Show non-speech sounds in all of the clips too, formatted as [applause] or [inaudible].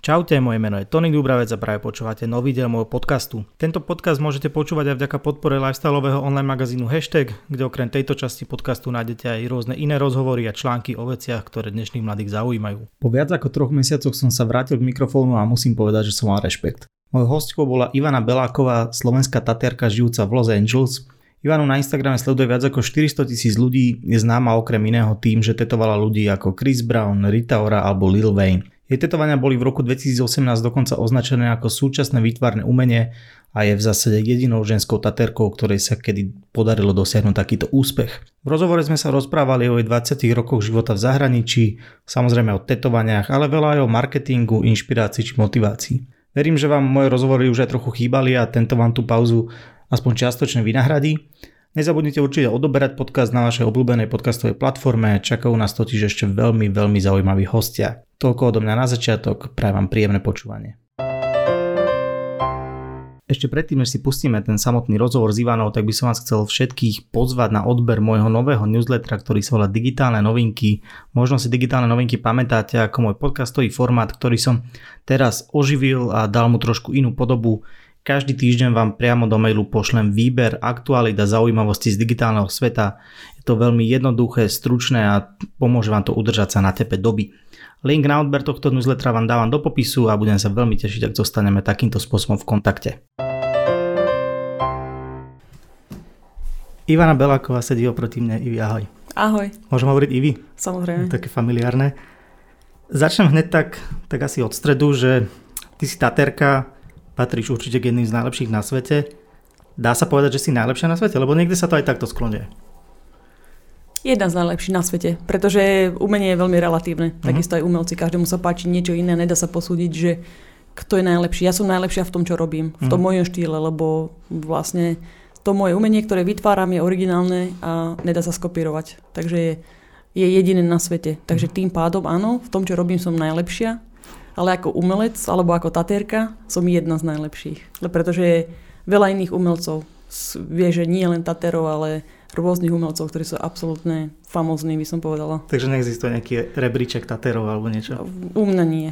Čaute, moje meno je Tony Dubravec a práve počúvate nový diel môjho podcastu. Tento podcast môžete počúvať aj vďaka podpore lifestyleového online magazínu Hashtag, kde okrem tejto časti podcastu nájdete aj rôzne iné rozhovory a články o veciach, ktoré dnešných mladých zaujímajú. Po viac ako troch mesiacoch som sa vrátil k mikrofónu a musím povedať, že som mal rešpekt. Mojou hostkou bola Ivana Beláková, slovenská tatierka žijúca v Los Angeles. Ivanu na Instagrame sleduje viac ako 400 tisíc ľudí, je známa okrem iného tým, že tetovala ľudí ako Chris Brown, Rita Ora alebo Lil Wayne. Jej tetovania boli v roku 2018 dokonca označené ako súčasné výtvarné umenie a je v zásade jedinou ženskou taterkou, ktorej sa kedy podarilo dosiahnuť takýto úspech. V rozhovore sme sa rozprávali o jej 20 rokoch života v zahraničí, samozrejme o tetovaniach, ale veľa aj o marketingu, inšpirácii či motivácii. Verím, že vám moje rozhovory už aj trochu chýbali a tento vám tú pauzu aspoň čiastočne vynahradí. Nezabudnite určite odoberať podcast na vašej obľúbenej podcastovej platforme, čakajú nás totiž ešte veľmi, veľmi zaujímaví hostia. Toľko odo mňa na začiatok, prajem vám príjemné počúvanie. Ešte predtým, než si pustíme ten samotný rozhovor s Ivanou, tak by som vás chcel všetkých pozvať na odber môjho nového newslettera, ktorý sa volá Digitálne novinky. Možno si digitálne novinky pamätáte ako môj podcastový formát, ktorý som teraz oživil a dal mu trošku inú podobu. Každý týždeň vám priamo do mailu pošlem výber aktualít a zaujímavosti z digitálneho sveta. Je to veľmi jednoduché, stručné a pomôže vám to udržať sa na tepe doby. Link na odber tohto newslettera vám dávam do popisu a budem sa veľmi tešiť, ak zostaneme takýmto spôsobom v kontakte. Ivana Beláková sedí oproti mne. Ivi, ahoj. Ahoj. Môžem hovoriť Ivi? Samozrejme. Také familiárne. Začnem hneď tak, tak asi od stredu, že ty si taterka, patríš určite k jedným z najlepších na svete. Dá sa povedať, že si najlepšia na svete? Lebo niekde sa to aj takto sklonie. Jedna z najlepších na svete, pretože umenie je veľmi relatívne. Uh-huh. Takisto aj umelci, každému sa páči niečo iné, nedá sa posúdiť, že kto je najlepší. Ja som najlepšia v tom, čo robím, v tom uh-huh. mojom štýle, lebo vlastne to moje umenie, ktoré vytváram, je originálne a nedá sa skopírovať. Takže je, je jediné na svete. Takže tým pádom áno, v tom, čo robím, som najlepšia ale ako umelec alebo ako tatérka som jedna z najlepších. Pretože je veľa iných umelcov. Vie, že nie len taterov, ale rôznych umelcov, ktorí sú absolútne famózni, by som povedala. Takže neexistuje nejaký rebríček taterov alebo niečo? U mňa nie.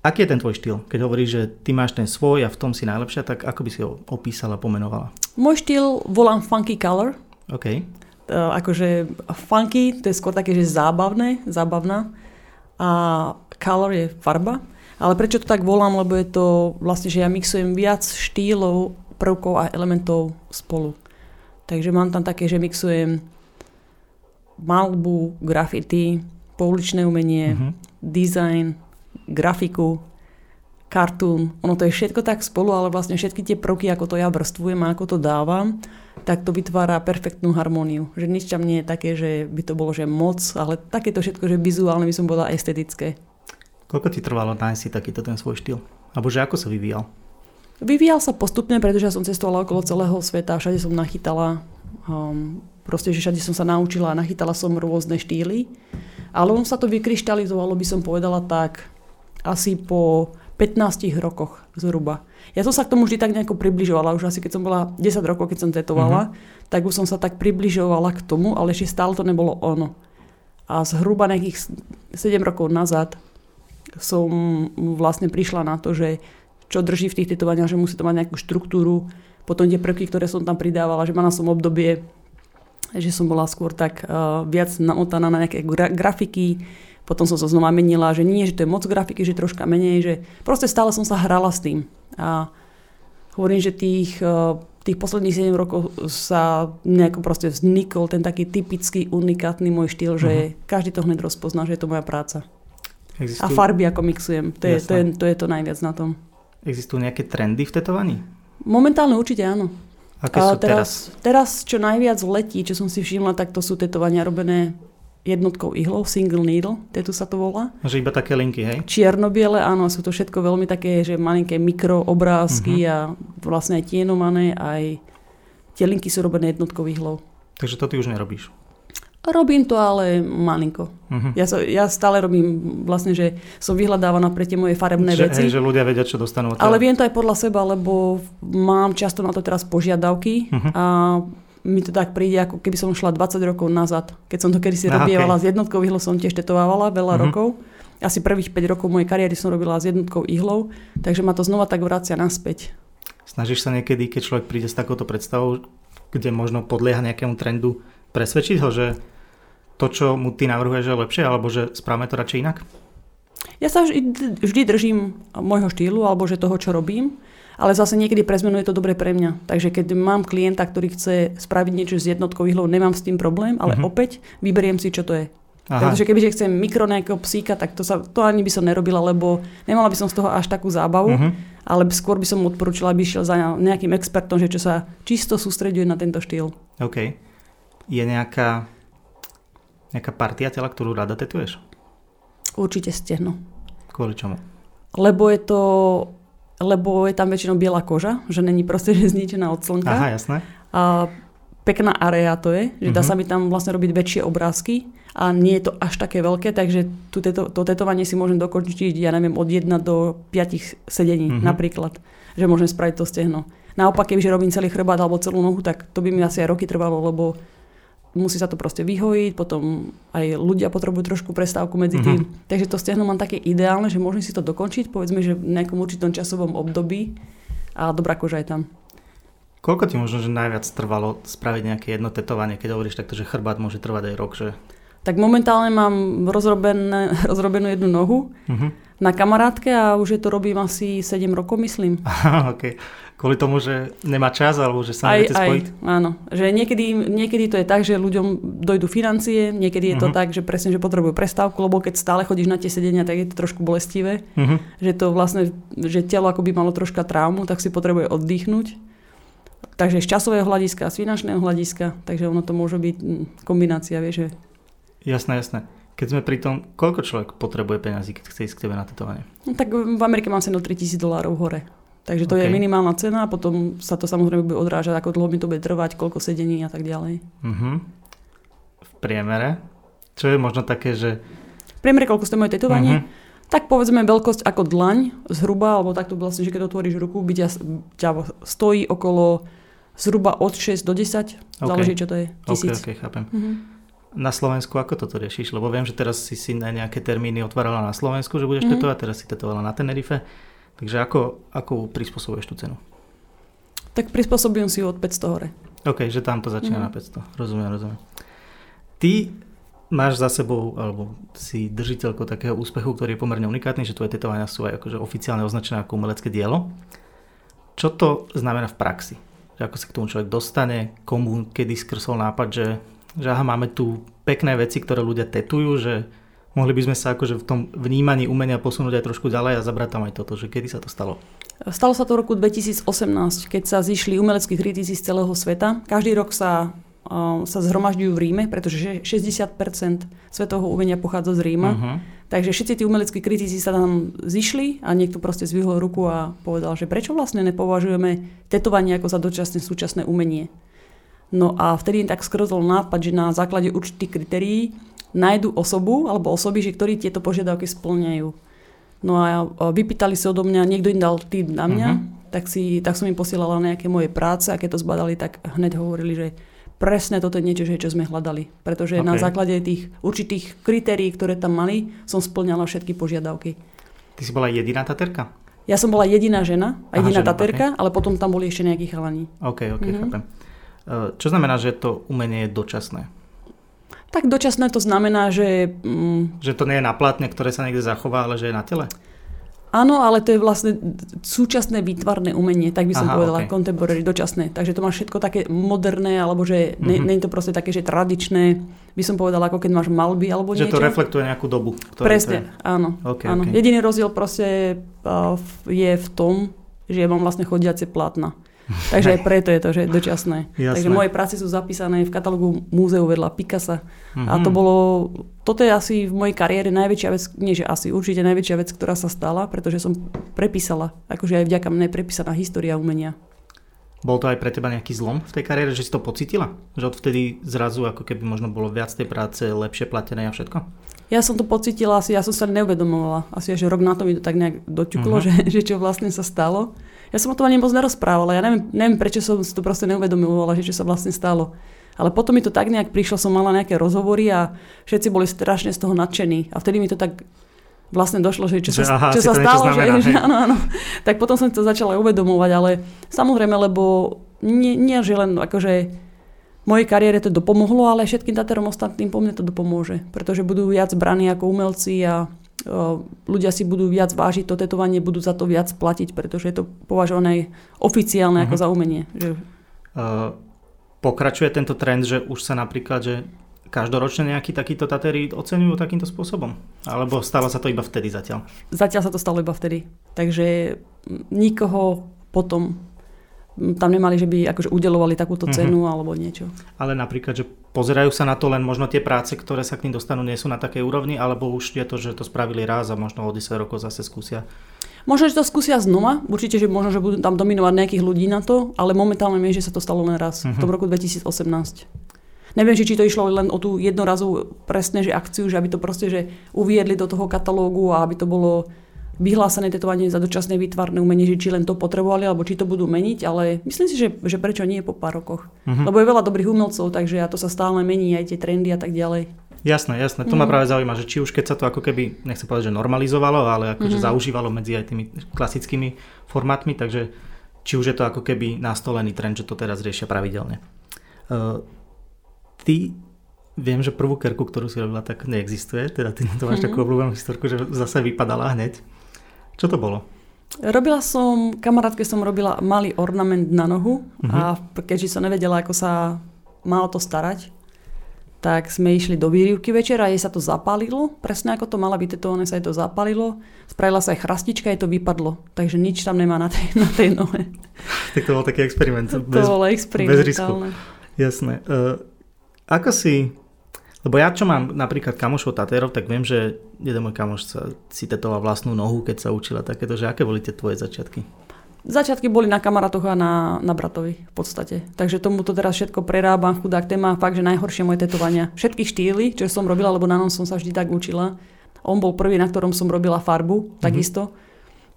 Aký je ten tvoj štýl? Keď hovoríš, že ty máš ten svoj a v tom si najlepšia, tak ako by si ho opísala, pomenovala? Môj štýl volám funky color. OK. Uh, akože funky, to je skôr také, že zábavné, zábavná. A color je farba. Ale prečo to tak volám? Lebo je to vlastne, že ja mixujem viac štýlov, prvkov a elementov spolu. Takže mám tam také, že mixujem malbu, grafity, pouličné umenie, uh-huh. design, grafiku, cartoon. Ono to je všetko tak spolu, ale vlastne všetky tie prvky, ako to ja vrstvujem a ako to dávam, tak to vytvára perfektnú harmóniu. Že nič tam nie je také, že by to bolo že moc, ale takéto všetko, že vizuálne by som bola estetické. Koľko ti trvalo nájsť si takýto ten svoj štýl? Alebo že ako sa vyvíjal? Vyvíjal sa postupne, pretože ja som cestovala okolo celého sveta, všade som nachytala, um, proste, že všade som sa naučila a nachytala som rôzne štýly. Ale on sa to vykryštalizovalo, by som povedala tak, asi po 15 rokoch zhruba. Ja som sa k tomu vždy tak nejako približovala, už asi keď som bola 10 rokov, keď som tetovala, uh-huh. tak už som sa tak približovala k tomu, ale ešte stále to nebolo ono. A zhruba nejakých 7 rokov nazad som vlastne prišla na to, že čo drží v tých tetovaniach, že musí to mať nejakú štruktúru, potom tie prvky, ktoré som tam pridávala, že mala som obdobie, že som bola skôr tak uh, viac namotaná na nejaké gra- grafiky, potom som sa znova menila, že nie, že to je moc grafiky, že troška menej, že proste stále som sa hrala s tým. A hovorím, že tých, uh, tých posledných 7 rokov sa nejako proste vznikol ten taký typický, unikátny môj štýl, uh-huh. že mhm. každý to hneď rozpozná, že je to moja práca. Existujú... A farby ako mixujem. To je, to, je, to je to najviac na tom. Existujú nejaké trendy v tetovaní? Momentálne určite áno. Aké sú teraz? Teraz, čo najviac letí, čo som si všimla, tak to sú tetovania robené jednotkou ihlou, single needle, tetu sa to volá. Že iba také linky, hej? Čierno-biele, áno, sú to všetko veľmi také, že malinké mikroobrázky uh-huh. a vlastne aj tienomané, aj tie linky sú robené jednotkou ihlou. Takže to ty už nerobíš? Robím to, ale malinko. Uh-huh. Ja, so, ja stále robím vlastne, že som vyhľadávaná pre tie moje farebné že, veci. Hej, že ľudia vedia, čo dostanú. Ale viem to aj podľa seba, lebo mám často na to teraz požiadavky uh-huh. a mi to tak príde, ako keby som šla 20 rokov nazad. Keď som to kedysi robievala okay. s jednotkou, vyhlo som tiež tetovávala veľa uh-huh. rokov. asi prvých 5 rokov mojej kariéry som robila s jednotkou ihlou, takže ma to znova tak vracia naspäť. Snažíš sa niekedy, keď človek príde s takouto predstavou, kde možno podlieha nejakému trendu, presvedčiť ho, že to, čo mu ty navrhuješ, je lepšie, alebo že správame to radšej inak? Ja sa vždy, držím môjho štýlu, alebo že toho, čo robím, ale zase niekedy pre zmenu je to dobre pre mňa. Takže keď mám klienta, ktorý chce spraviť niečo s jednotkou ihlou, nemám s tým problém, ale uh-huh. opäť vyberiem si, čo to je. Aha. Pretože kebyže chcem mikro nejakého psíka, tak to, sa, to ani by som nerobila, lebo nemala by som z toho až takú zábavu, uh-huh. ale skôr by som mu odporúčila, aby išiel za nejakým expertom, že čo sa čisto sústreďuje na tento štýl. OK. Je nejaká, nejaká partia tela, ktorú rada tetuješ? Určite stehno. Kvôli čomu? Lebo je to lebo je tam väčšinou biela koža, že není proste [laughs] že zničená od slnka. Aha, jasné. A pekná area to je, že dá uh-huh. sa mi tam vlastne robiť väčšie obrázky a nie je to až také veľké, takže tu teto, to tetovanie si môžem dokončiť, ja neviem, od 1 do 5 sedení uh-huh. napríklad, že môžem spraviť to stehno. Naopak, kebyže robím celý chrbát alebo celú nohu, tak to by mi asi aj roky trvalo, lebo musí sa to proste vyhojiť, potom aj ľudia potrebujú trošku prestávku medzi tým. Uh-huh. Takže to stehno mám také ideálne, že môžem si to dokončiť, povedzme, že v nejakom určitom časovom období a dobrá koža je tam. Koľko ti možno, že najviac trvalo spraviť nejaké jedno tetovanie, keď hovoríš takto, že chrbát môže trvať aj rok, že tak momentálne mám rozrobené, [laughs] rozrobenú jednu nohu uh-huh. na kamarátke a už je to robím asi 7 rokov, myslím. [laughs] Aha, okay. Kvôli tomu, že nemá čas alebo že sa neviete spojiť? áno. Že niekedy, niekedy to je tak, že ľuďom dojdú financie, niekedy je to uh-huh. tak, že presne, že potrebujú prestávku, lebo keď stále chodíš na tie sedenia, tak je to trošku bolestivé. Uh-huh. Že to vlastne, že telo ako by malo troška traumu, tak si potrebuje oddychnúť. Takže z časového hľadiska, z finančného hľadiska, takže ono to môže byť hm, kombinácia, vieš, že Jasné, jasné. Keď sme pri tom, koľko človek potrebuje peniazy, keď chce ísť k tebe na tetovanie? No, tak v Amerike mám cenu 3000 dolárov hore. Takže to okay. je minimálna cena a potom sa to samozrejme bude odrážať, ako dlho mi to bude trvať, koľko sedení a tak ďalej. Uh-huh. V priemere? Čo je možno také, že... V priemere koľko stojí moje tetovanie? Uh-huh. Tak povedzme veľkosť ako dlaň zhruba, alebo takto vlastne, že keď otvoríš ruku, by ťa, ťa stojí okolo zhruba od 6 do 10, okay. záleží čo to je, tisíc. Okay, okay, chápem. Uh-huh na Slovensku ako toto riešiš? Lebo viem, že teraz si si na nejaké termíny otvárala na Slovensku, že budeš mm-hmm. tetovať, teraz si tetovala na Tenerife. Takže ako, ako prispôsobuješ tú cenu? Tak prispôsobujem si ju od 500 hore. OK, že tam to začína mm-hmm. na 500. Rozumiem, rozumiem. Ty máš za sebou, alebo si držiteľkou takého úspechu, ktorý je pomerne unikátny, že tvoje tetovania sú aj akože oficiálne označené ako umelecké dielo. Čo to znamená v praxi? Že ako sa k tomu človek dostane, komu kedy skrsol nápad, že že aha, máme tu pekné veci, ktoré ľudia tetujú, že mohli by sme sa akože v tom vnímaní umenia posunúť aj trošku ďalej a zabrať tam aj toto, že kedy sa to stalo? Stalo sa to v roku 2018, keď sa zišli umeleckí kritici z celého sveta. Každý rok sa, uh, sa zhromažďujú v Ríme, pretože 60% svetového umenia pochádza z Ríma. Uh-huh. Takže všetci tí umeleckí kritici sa tam zišli a niekto proste zvihol ruku a povedal, že prečo vlastne nepovažujeme tetovanie ako za dočasné súčasné umenie. No a vtedy im tak skrozol nápad, že na základe určitých kritérií nájdu osobu alebo osoby, že ktorí tieto požiadavky splňajú. No a vypýtali sa odo mňa, niekto im dal tým na mňa, uh-huh. tak, si, tak som im posielala nejaké moje práce a keď to zbadali, tak hneď hovorili, že presne toto je niečo, čo sme hľadali. Pretože okay. na základe tých určitých kritérií, ktoré tam mali, som splňala všetky požiadavky. Ty si bola jediná taterka? Ja som bola jediná žena a jediná Aha, žena, taterka, okay. ale potom tam boli ešte nejakí chalani. OK, OK, uh-huh. chápem. Eh, čo znamená, že to umenie je dočasné? Tak dočasné to znamená, že... Mm, že to nie je na platne, ktoré sa niekde zachová, ale že je na tele? Áno, ale to je vlastne súčasné výtvarné umenie, tak by som Aha, povedala, okay. contemporary, dočasné. Takže to má všetko také moderné, alebo že mm-hmm. nie, nie je to proste také, že tradičné, by som povedala, ako keď máš malby alebo že niečo. Že to reflektuje nejakú dobu. Presne, je... áno. Okay, áno. Okay. Jediný rozdiel proste uh, je v tom, že mám vlastne chodiace plátna. Takže aj preto je to, že je dočasné. Jasné. Takže moje práce sú zapísané v katalógu múzeu vedľa Picasa. Mm-hmm. A to mhm. bolo, toto je asi v mojej kariére najväčšia vec, nie že asi, určite najväčšia vec, ktorá sa stala, pretože som prepísala, akože aj vďaka mne prepísaná história umenia. Bol to aj pre teba nejaký zlom v tej kariére, že si to pocitila? Že odvtedy zrazu ako keby možno bolo viac tej práce, lepšie platené a všetko? Ja som to pocitila asi, ja som sa neuvedomovala. Asi až rok na to mi to tak nejak doťuklo, uh-huh. že, že čo vlastne sa stalo. Ja som o tom ani moc nerozprávala. Ja neviem, neviem prečo som si to proste neuvedomovala, že čo sa vlastne stalo. Ale potom mi to tak nejak prišlo, som mala nejaké rozhovory a všetci boli strašne z toho nadšení. A vtedy mi to tak vlastne došlo, že čo Že sa, aha, čo sa stalo, znamená, [laughs] že, že áno, áno. Tak potom som to začala uvedomovať, ale samozrejme, lebo nie, nie že len akože mojej kariére to dopomohlo, ale všetkým Taterom ostatným po mne to dopomôže, pretože budú viac braní ako umelci a ľudia si budú viac vážiť to tetovanie, budú za to viac platiť, pretože je to považované oficiálne ako Mhm. za umenie. Že Uh, pokračuje tento trend, že už sa napríklad, že každoročne nejakí takíto tatery oceňujú takýmto spôsobom? Alebo stáva sa to iba vtedy zatiaľ? zatiaľ sa to stalo iba vtedy. Takže nikoho potom tam nemali, že by akože udelovali takúto Mhm. cenu alebo niečo. Ale napríklad, že pozerajú sa na to len možno tie práce, ktoré sa k ním dostanú, nie sú na takej úrovni, alebo už je to, že to spravili raz a možno o 10 rokov zase skúsia. Možno, že to skúsia znova, určite, že možno, že budú tam dominovať nejakých ľudí na to, ale momentálne viem, že sa to stalo len raz, v tom Mhm. roku 2018. Neviem, či, či to išlo len o tú jednorazovú presne, že akciu, že aby to proste, že uviedli do toho katalógu a aby to bolo vyhlásené tetovanie za dočasné výtvarné umenie, že či len to potrebovali, alebo či to budú meniť, ale myslím si, že, že prečo nie po pár rokoch. Mhm. Lebo je veľa dobrých umelcov, takže a to sa stále mení, aj tie trendy a tak ďalej. Jasné, jasné. To ma Mhm. práve zaujíma, že či už keď sa to ako keby, nechcem povedať, že normalizovalo, ale akože Mhm. zaužívalo medzi aj tými klasickými formátmi, takže či už je to ako keby nastolený trend, že to teraz riešia pravidelne. Uh, ty, viem, že prvú kerku, ktorú si robila, tak neexistuje, teda ty to máš Mhm. takú obľúbenú historku, že zase vypadala hneď. Čo to bolo? Robila som, kamarátke som robila malý ornament na nohu a keďže som nevedela, ako sa má o to starať, tak sme išli do výrivky večera a jej sa to zapálilo. Presne ako to mala vytetované, sa jej to zapálilo. Spravila sa aj chrastička, jej to vypadlo. Takže nič tam nemá na tej, na tej nohe. [laughs] Tak to bol taký experiment. To Bez, bolo bez experimentálne. Jasné. Uh, ako si... Lebo ja čo mám napríklad kamošov tatérov, tak viem, že jeden môj kamoš sa si tetoval vlastnú nohu, keď sa učila takéto, že aké boli tie tvoje začiatky? Začiatky boli na kamarátoch a na, na bratovi v podstate. Takže tomu to teraz všetko prerábam, chudák téma, fakt, že najhoršie moje tetovania. Všetky štýly, čo som robila, lebo na nom som sa vždy tak učila. On bol prvý, na ktorom som robila farbu, takisto.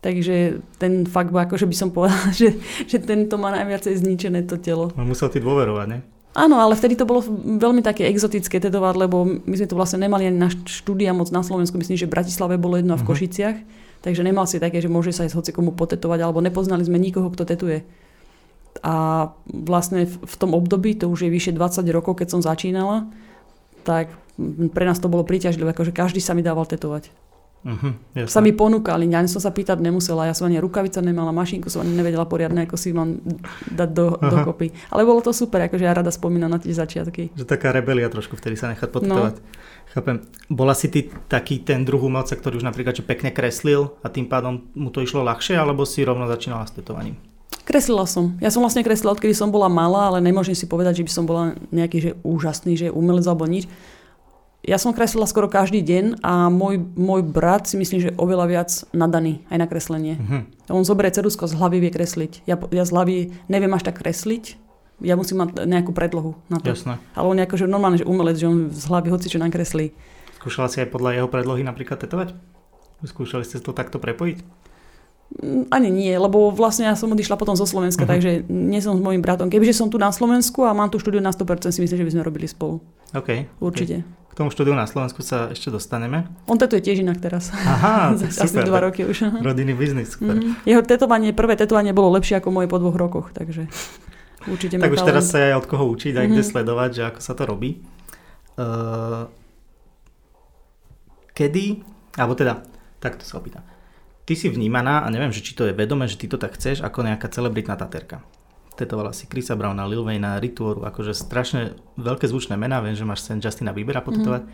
Takže ten fakt, akože by som povedala, [laughs] že, že tento má najviacej zničené to telo. On musel ty dôverovať, ne? Áno, ale vtedy to bolo veľmi také exotické tetovať, lebo my sme to vlastne nemali ani na štúdia moc na Slovensku. Myslím, že v Bratislave bolo jedno a v Mhm. Košiciach. Takže nemal si také, že môže sa aj hocikomu potetovať, alebo nepoznali sme nikoho, kto tetuje. A vlastne v v tom období, to už je vyše 20 rokov, keď som začínala, tak pre nás to bolo príťažlivé, akože každý sa mi dával tetovať. Uh-huh. Sa mi ponúkali, ani som sa pýtať nemusela, ja som ani rukavica nemala, mašinku som ani nevedela poriadne, ako si mám dať do, Aha. dokopy. Ale bolo to super, akože ja rada spomínam na tie začiatky. Že taká rebelia trošku vtedy sa nechať podtetovať. No. Chápem. Bola si ty taký ten druh umelca, ktorý už napríklad že pekne kreslil a tým pádom mu to išlo ľahšie, alebo si rovno začínala s tetovaním? Kreslila som. Ja som vlastne kreslila, odkedy som bola malá, ale nemôžem si povedať, že by som bola nejaký že úžasný, že umelec alebo nič. Ja som kreslila skoro každý deň a môj, môj brat si myslím, že oveľa viac nadaný aj na kreslenie. Uh-huh. On zoberie cerusko z hlavy, vie kresliť. Ja, ja z hlavy neviem až tak kresliť. Ja musím mať nejakú predlohu na to. Jasné. Ale on je akože normálne, že umelec, že on z hlavy hoci čo nakreslí. Skúšala si aj podľa jeho predlohy napríklad tetovať? Skúšali ste to takto prepojiť? Mm, Ani nie, lebo vlastne ja som odišla potom zo Slovenska, Mhm. takže nie som s mojím bratom. Kebyže som tu na Slovensku a mám tu štúdiu na 100%, si myslím, že by sme robili spolu. OK. Určite. K tomu štúdiu na Slovensku sa ešte dostaneme. On tetuje tiež inak teraz. Aha, [laughs] tak Asi super. dva roky už. [laughs] Rodinný biznis. super. Mhm. Jeho tetovanie, prvé tetovanie bolo lepšie ako moje po dvoch rokoch, takže určite Tak už talent. teraz sa aj od koho učiť, aj kde Mhm. sledovať, že ako sa to robí. Uh, kedy, alebo teda, takto sa opýtam. Ty si vnímaná, a neviem, že či to je vedomé, že ty to tak chceš, ako nejaká celebritná taterka. Tetovala si Chrisa Browna, Lil Wayna, Rituoru, akože strašne veľké zvučné mená, viem, že máš sen Justina Biebera potetovať.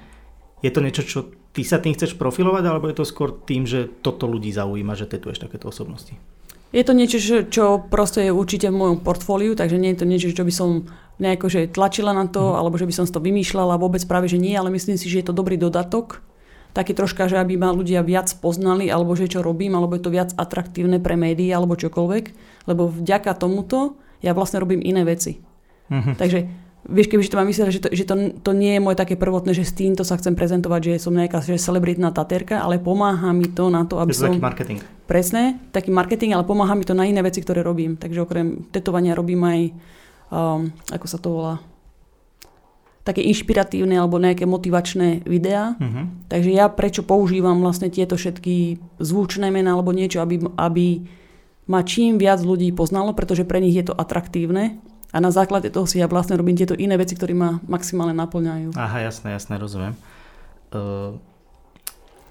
Je to niečo, čo ty sa tým chceš profilovať, alebo je to skôr tým, že toto ľudí zaujíma, že tetuješ takéto osobnosti? Je to niečo, čo, proste je určite v mojom portfóliu, takže nie je to niečo, čo by som nejako že tlačila na to, alebo že by som to vymýšľala, vôbec práve, že nie, ale myslím si, že je to dobrý dodatok. Taký troška, že aby ma ľudia viac poznali, alebo že čo robím, alebo je to viac atraktívne pre médiá, alebo čokoľvek. Lebo vďaka tomuto ja vlastne robím iné veci. Mhm. Takže vieš, keby to mám myslieť, že, to, že to, to nie je moje také prvotné, že s týmto sa chcem prezentovať, že som nejaká že celebritná taterka, ale pomáha mi to na to, aby to som... taký marketing. Presne, taký marketing, ale pomáha mi to na iné veci, ktoré robím. Takže okrem tetovania robím aj, um, ako sa to volá, také inšpiratívne alebo nejaké motivačné videá. Uh-huh. Takže ja prečo používam vlastne tieto všetky zvučné mená alebo niečo, aby, aby ma čím viac ľudí poznalo, pretože pre nich je to atraktívne a na základe toho si ja vlastne robím tieto iné veci, ktoré ma maximálne naplňajú. Aha, jasné, jasné, rozumiem. Uh,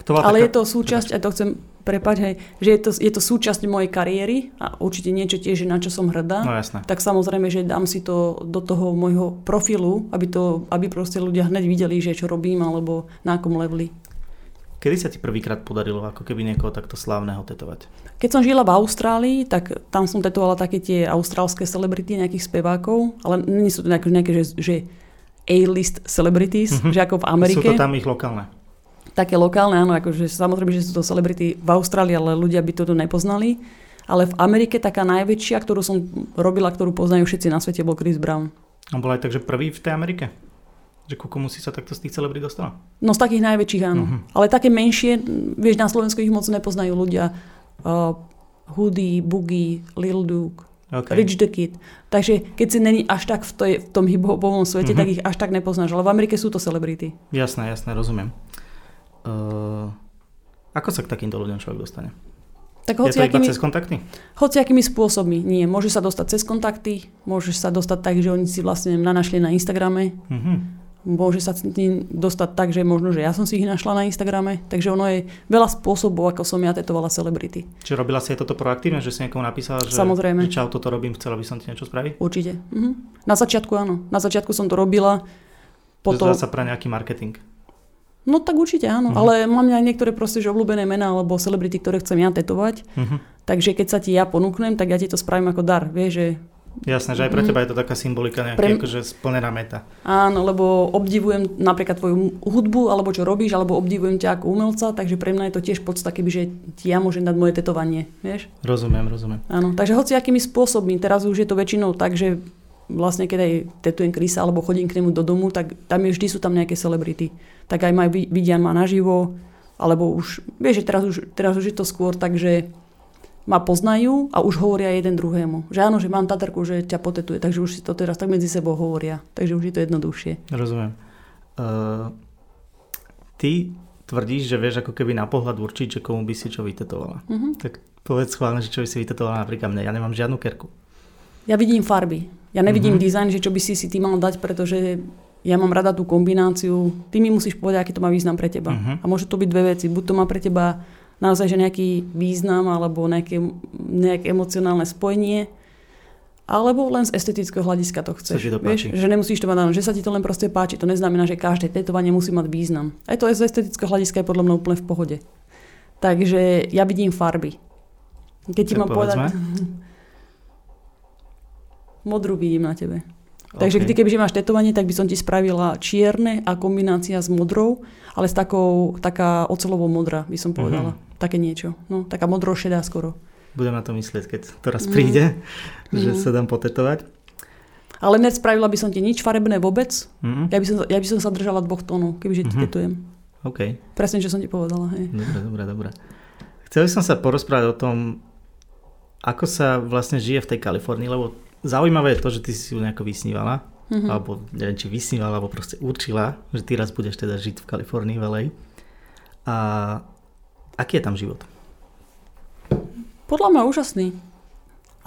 to Ale taká... je to súčasť, a to chcem prepať, hej, že je to, je to súčasť mojej kariéry a určite niečo tiež, na čo som hrdá. No jasné. Tak samozrejme, že dám si to do toho môjho profilu, aby, to, aby proste ľudia hneď videli, že čo robím alebo na akom leveli. Kedy sa ti prvýkrát podarilo ako keby niekoho takto slávneho tetovať? Keď som žila v Austrálii, tak tam som tetovala také tie austrálske celebrity, nejakých spevákov, ale nie sú to nejaké, nejaké že, že A-list celebrities, mm-hmm. že ako v Amerike. Sú to tam ich lokálne také lokálne, áno, akože samozrejme, že sú to celebrity v Austrálii, ale ľudia by to tu nepoznali. Ale v Amerike taká najväčšia, ktorú som robila, ktorú poznajú všetci na svete, bol Chris Brown. A bol aj tak, že prvý v tej Amerike? Že ku komu si sa takto z tých celebrit dostala? No z takých najväčších áno. Uh-huh. Ale také menšie, vieš, na Slovensku ich moc nepoznajú ľudia. Uh, Hoodie, Boogie, Lil Duke, okay. Rich the Kid. Takže keď si není až tak v, tej, v tom hip-hopovom svete, uh-huh. tak ich až tak nepoznáš. Ale v Amerike sú to celebrity. Jasné, jasné, rozumiem. Uh, ako sa k takýmto ľuďom človek dostane? Tak hoci je to iba cez kontakty? akými spôsobmi. Nie. Môže sa dostať cez kontakty, môže sa dostať tak, že oni si vlastne nanašli na Instagrame. Uh-huh. Môže sa dostať tak, že možno, že ja som si ich našla na Instagrame. Takže ono je veľa spôsobov, ako som ja tetovala celebrity. Čiže robila si aj toto proaktívne, že si niekomu napísala, že, Samozrejme. že čau, toto robím, chcela by som ti niečo spraviť? Určite. Uh-huh. Na začiatku áno. Na začiatku som to robila. Potom... Že sa pre nejaký marketing. No tak určite áno, uh-huh. ale mám aj niektoré proste, že obľúbené mená alebo celebrity, ktoré chcem ja tetovať. Uh-huh. Takže keď sa ti ja ponúknem, tak ja ti to spravím ako dar, vieš, že Jasné, že aj pre mhm. teba je to taká symbolika nejaká pre... akože splnená meta. Áno, lebo obdivujem napríklad tvoju hudbu, alebo čo robíš, alebo obdivujem ťa ako umelca, takže pre mňa je to tiež podsta, keby, že ti ja môžem dať moje tetovanie, vieš? Rozumiem, rozumiem. Áno, takže hoci akými spôsobmi, teraz už je to väčšinou tak, že vlastne keď aj tetujem Krisa alebo chodím k nemu do domu, tak tam je, vždy sú tam nejaké celebrity. Tak aj maj, vidia ma naživo, alebo už, vieš, že teraz už, teraz už je to skôr tak, že ma poznajú a už hovoria jeden druhému. Že áno, že mám tatarku, že ťa potetuje, takže už si to teraz tak medzi sebou hovoria. Takže už je to jednoduchšie. Rozumiem. Uh, ty tvrdíš, že vieš ako keby na pohľad určiť, že komu by si čo vytetovala. Uh-huh. Tak povedz schválne, že čo by si vytetovala napríklad mne. Ja nemám žiadnu kerku. Ja vidím farby. Ja nevidím mm-hmm. dizajn, že čo by si si ty mal dať, pretože ja mám rada tú kombináciu. Ty mi musíš povedať, aký to má význam pre teba. Mm-hmm. A môže to byť dve veci. Buď to má pre teba naozaj že nejaký význam alebo nejaké, nejaké emocionálne spojenie, alebo len z estetického hľadiska to chceš. to Vieš, že nemusíš to mať, že sa ti to len proste páči. To neznamená, že každé tetovanie musí mať význam. Aj to z estetického hľadiska je podľa mňa úplne v pohode. Takže ja vidím farby. Keď ti mám povedať... [laughs] modrú vidím na tebe. Okay. Takže ty, kebyže máš tetovanie, tak by som ti spravila čierne a kombinácia s modrou, ale s takou, taká ocelovou modrá, by som povedala. Uh-huh. Také niečo. No, taká modro-šedá skoro. Budem na to myslieť, keď to raz príde, uh-huh. že uh-huh. sa dám potetovať. Ale nespravila by som ti nič farebné vôbec. Uh-huh. Ja, by som, ja by som sa držala dvoch tónov, kebyže ti uh-huh. tetujem. OK. Presne, čo som ti povedala. Hej. Dobre, dobre, dobre. Chcel som sa porozprávať o tom, ako sa vlastne žije v tej Kalifornii, lebo zaujímavé je to, že ty si ju nejako vysnívala, mm-hmm. alebo neviem, či vysnívala, alebo proste určila, že ty raz budeš teda žiť v Kalifornii, v LA. A aký je tam život? Podľa mňa úžasný.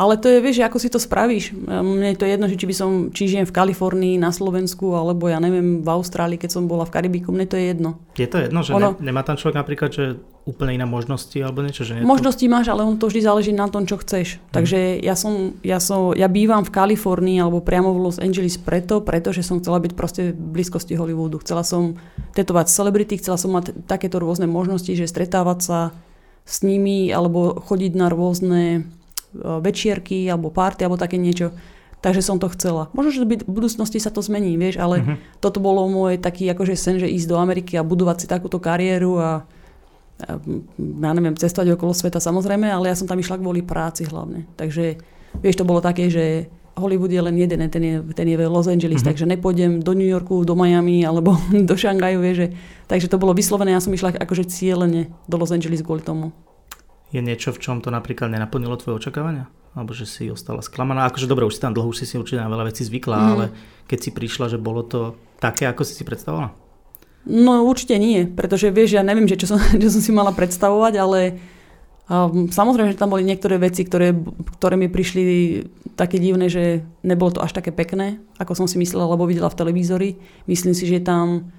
Ale to je, vieš, ako si to spravíš. Mne je to jedno, že či by som, či žijem v Kalifornii, na Slovensku, alebo ja neviem, v Austrálii, keď som bola v Karibiku, mne to je jedno. Je to jedno, že ono, ne, nemá tam človek napríklad, že úplne iné možnosti alebo niečo? Že možnosti to... máš, ale on to vždy záleží na tom, čo chceš. Hmm. Takže ja som, ja som, ja bývam v Kalifornii alebo priamo v Los Angeles preto, pretože som chcela byť proste v blízkosti Hollywoodu. Chcela som tetovať celebrity, chcela som mať takéto rôzne možnosti, že stretávať sa s nimi alebo chodiť na rôzne večierky alebo párty alebo také niečo. Takže som to chcela. Možno, že v budúcnosti sa to zmení, vieš, ale uh-huh. toto bolo môj taký akože sen, že ísť do Ameriky a budovať si takúto kariéru a, a ja neviem, cestovať okolo sveta samozrejme, ale ja som tam išla kvôli práci hlavne. Takže vieš, to bolo také, že Hollywood je len jeden, ten je, ten je v Los Angeles, uh-huh. takže nepôjdem do New Yorku, do Miami alebo [laughs] do Šangaju, vieš, že, takže to bolo vyslovené, ja som išla akože cieľene do Los Angeles kvôli tomu. Je niečo, v čom to napríklad nenaplnilo tvoje očakávania? Alebo že si ostala sklamaná? Akože dobre, už si tam dlho, už si si určite na veľa vecí zvykla, mm. ale keď si prišla, že bolo to také, ako si si predstavovala? No určite nie, pretože vieš, ja neviem, že čo som, [laughs] čo som si mala predstavovať, ale um, samozrejme, že tam boli niektoré veci, ktoré, ktoré mi prišli také divné, že nebolo to až také pekné, ako som si myslela, lebo videla v televízori. Myslím si, že tam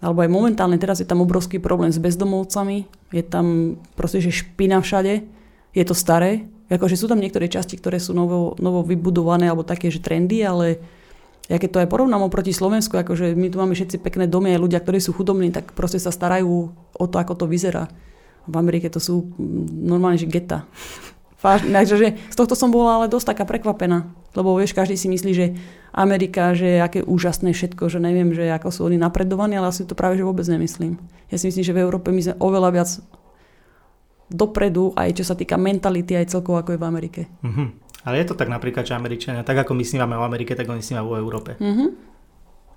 alebo aj momentálne teraz je tam obrovský problém s bezdomovcami, je tam proste, že špina všade, je to staré, akože sú tam niektoré časti, ktoré sú novo, novo vybudované alebo také, že trendy, ale ja keď to aj porovnám oproti Slovensku, akože my tu máme všetci pekné domy aj ľudia, ktorí sú chudobní, tak proste sa starajú o to, ako to vyzerá. V Amerike to sú normálne, že geta. [laughs] Takže z tohto som bola ale dosť taká prekvapená. Lebo vieš, každý si myslí, že Amerika, že aké úžasné všetko, že neviem, že ako sú oni napredovaní, ale asi to práve že vôbec nemyslím. Ja si myslím, že v Európe my sme oveľa viac dopredu, aj čo sa týka mentality, aj celkovo ako je v Amerike. Uh-huh. Ale je to tak napríklad, že Američania, tak ako my snívame o Amerike, tak oni snívajú o Európe. Uh-huh.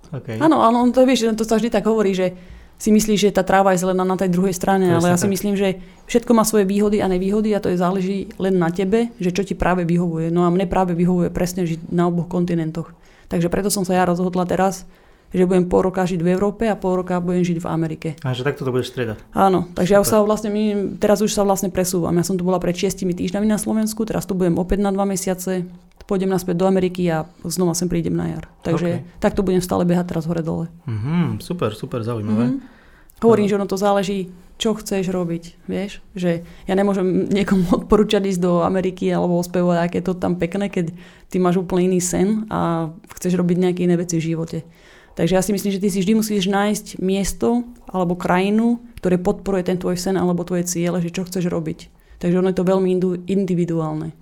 Okay. Áno, to vieš, to sa vždy tak hovorí, že si myslí, že tá tráva je zelená na tej druhej strane, Presne ale ja si tak. myslím, že všetko má svoje výhody a nevýhody a to je záleží len na tebe, že čo ti práve vyhovuje. No a mne práve vyhovuje presne žiť na oboch kontinentoch. Takže preto som sa ja rozhodla teraz, že budem pol roka žiť v Európe a pol roka budem žiť v Amerike. A že takto to budeš striedať. Áno, takže ja sa vlastne, teraz už sa vlastne presúvam. Ja som tu bola pred 6 týždňami na Slovensku, teraz tu budem opäť na dva mesiace, pôjdem naspäť do Ameriky a znova sem prídem na jar. Takže okay. takto budem stále behať teraz hore-dole. Mm-hmm, super, super, zaujímavé. Mm-hmm. Hovorím, že ono to záleží, čo chceš robiť, vieš? Že ja nemôžem [laughs] niekomu odporúčať ísť do Ameriky alebo ospevovať, aké je to tam pekné, keď ty máš úplne iný sen a chceš robiť nejaké iné veci v živote. Takže ja si myslím, že ty si vždy musíš nájsť miesto alebo krajinu, ktoré podporuje ten tvoj sen alebo tvoje ciele, že čo chceš robiť. Takže ono je to veľmi individuálne.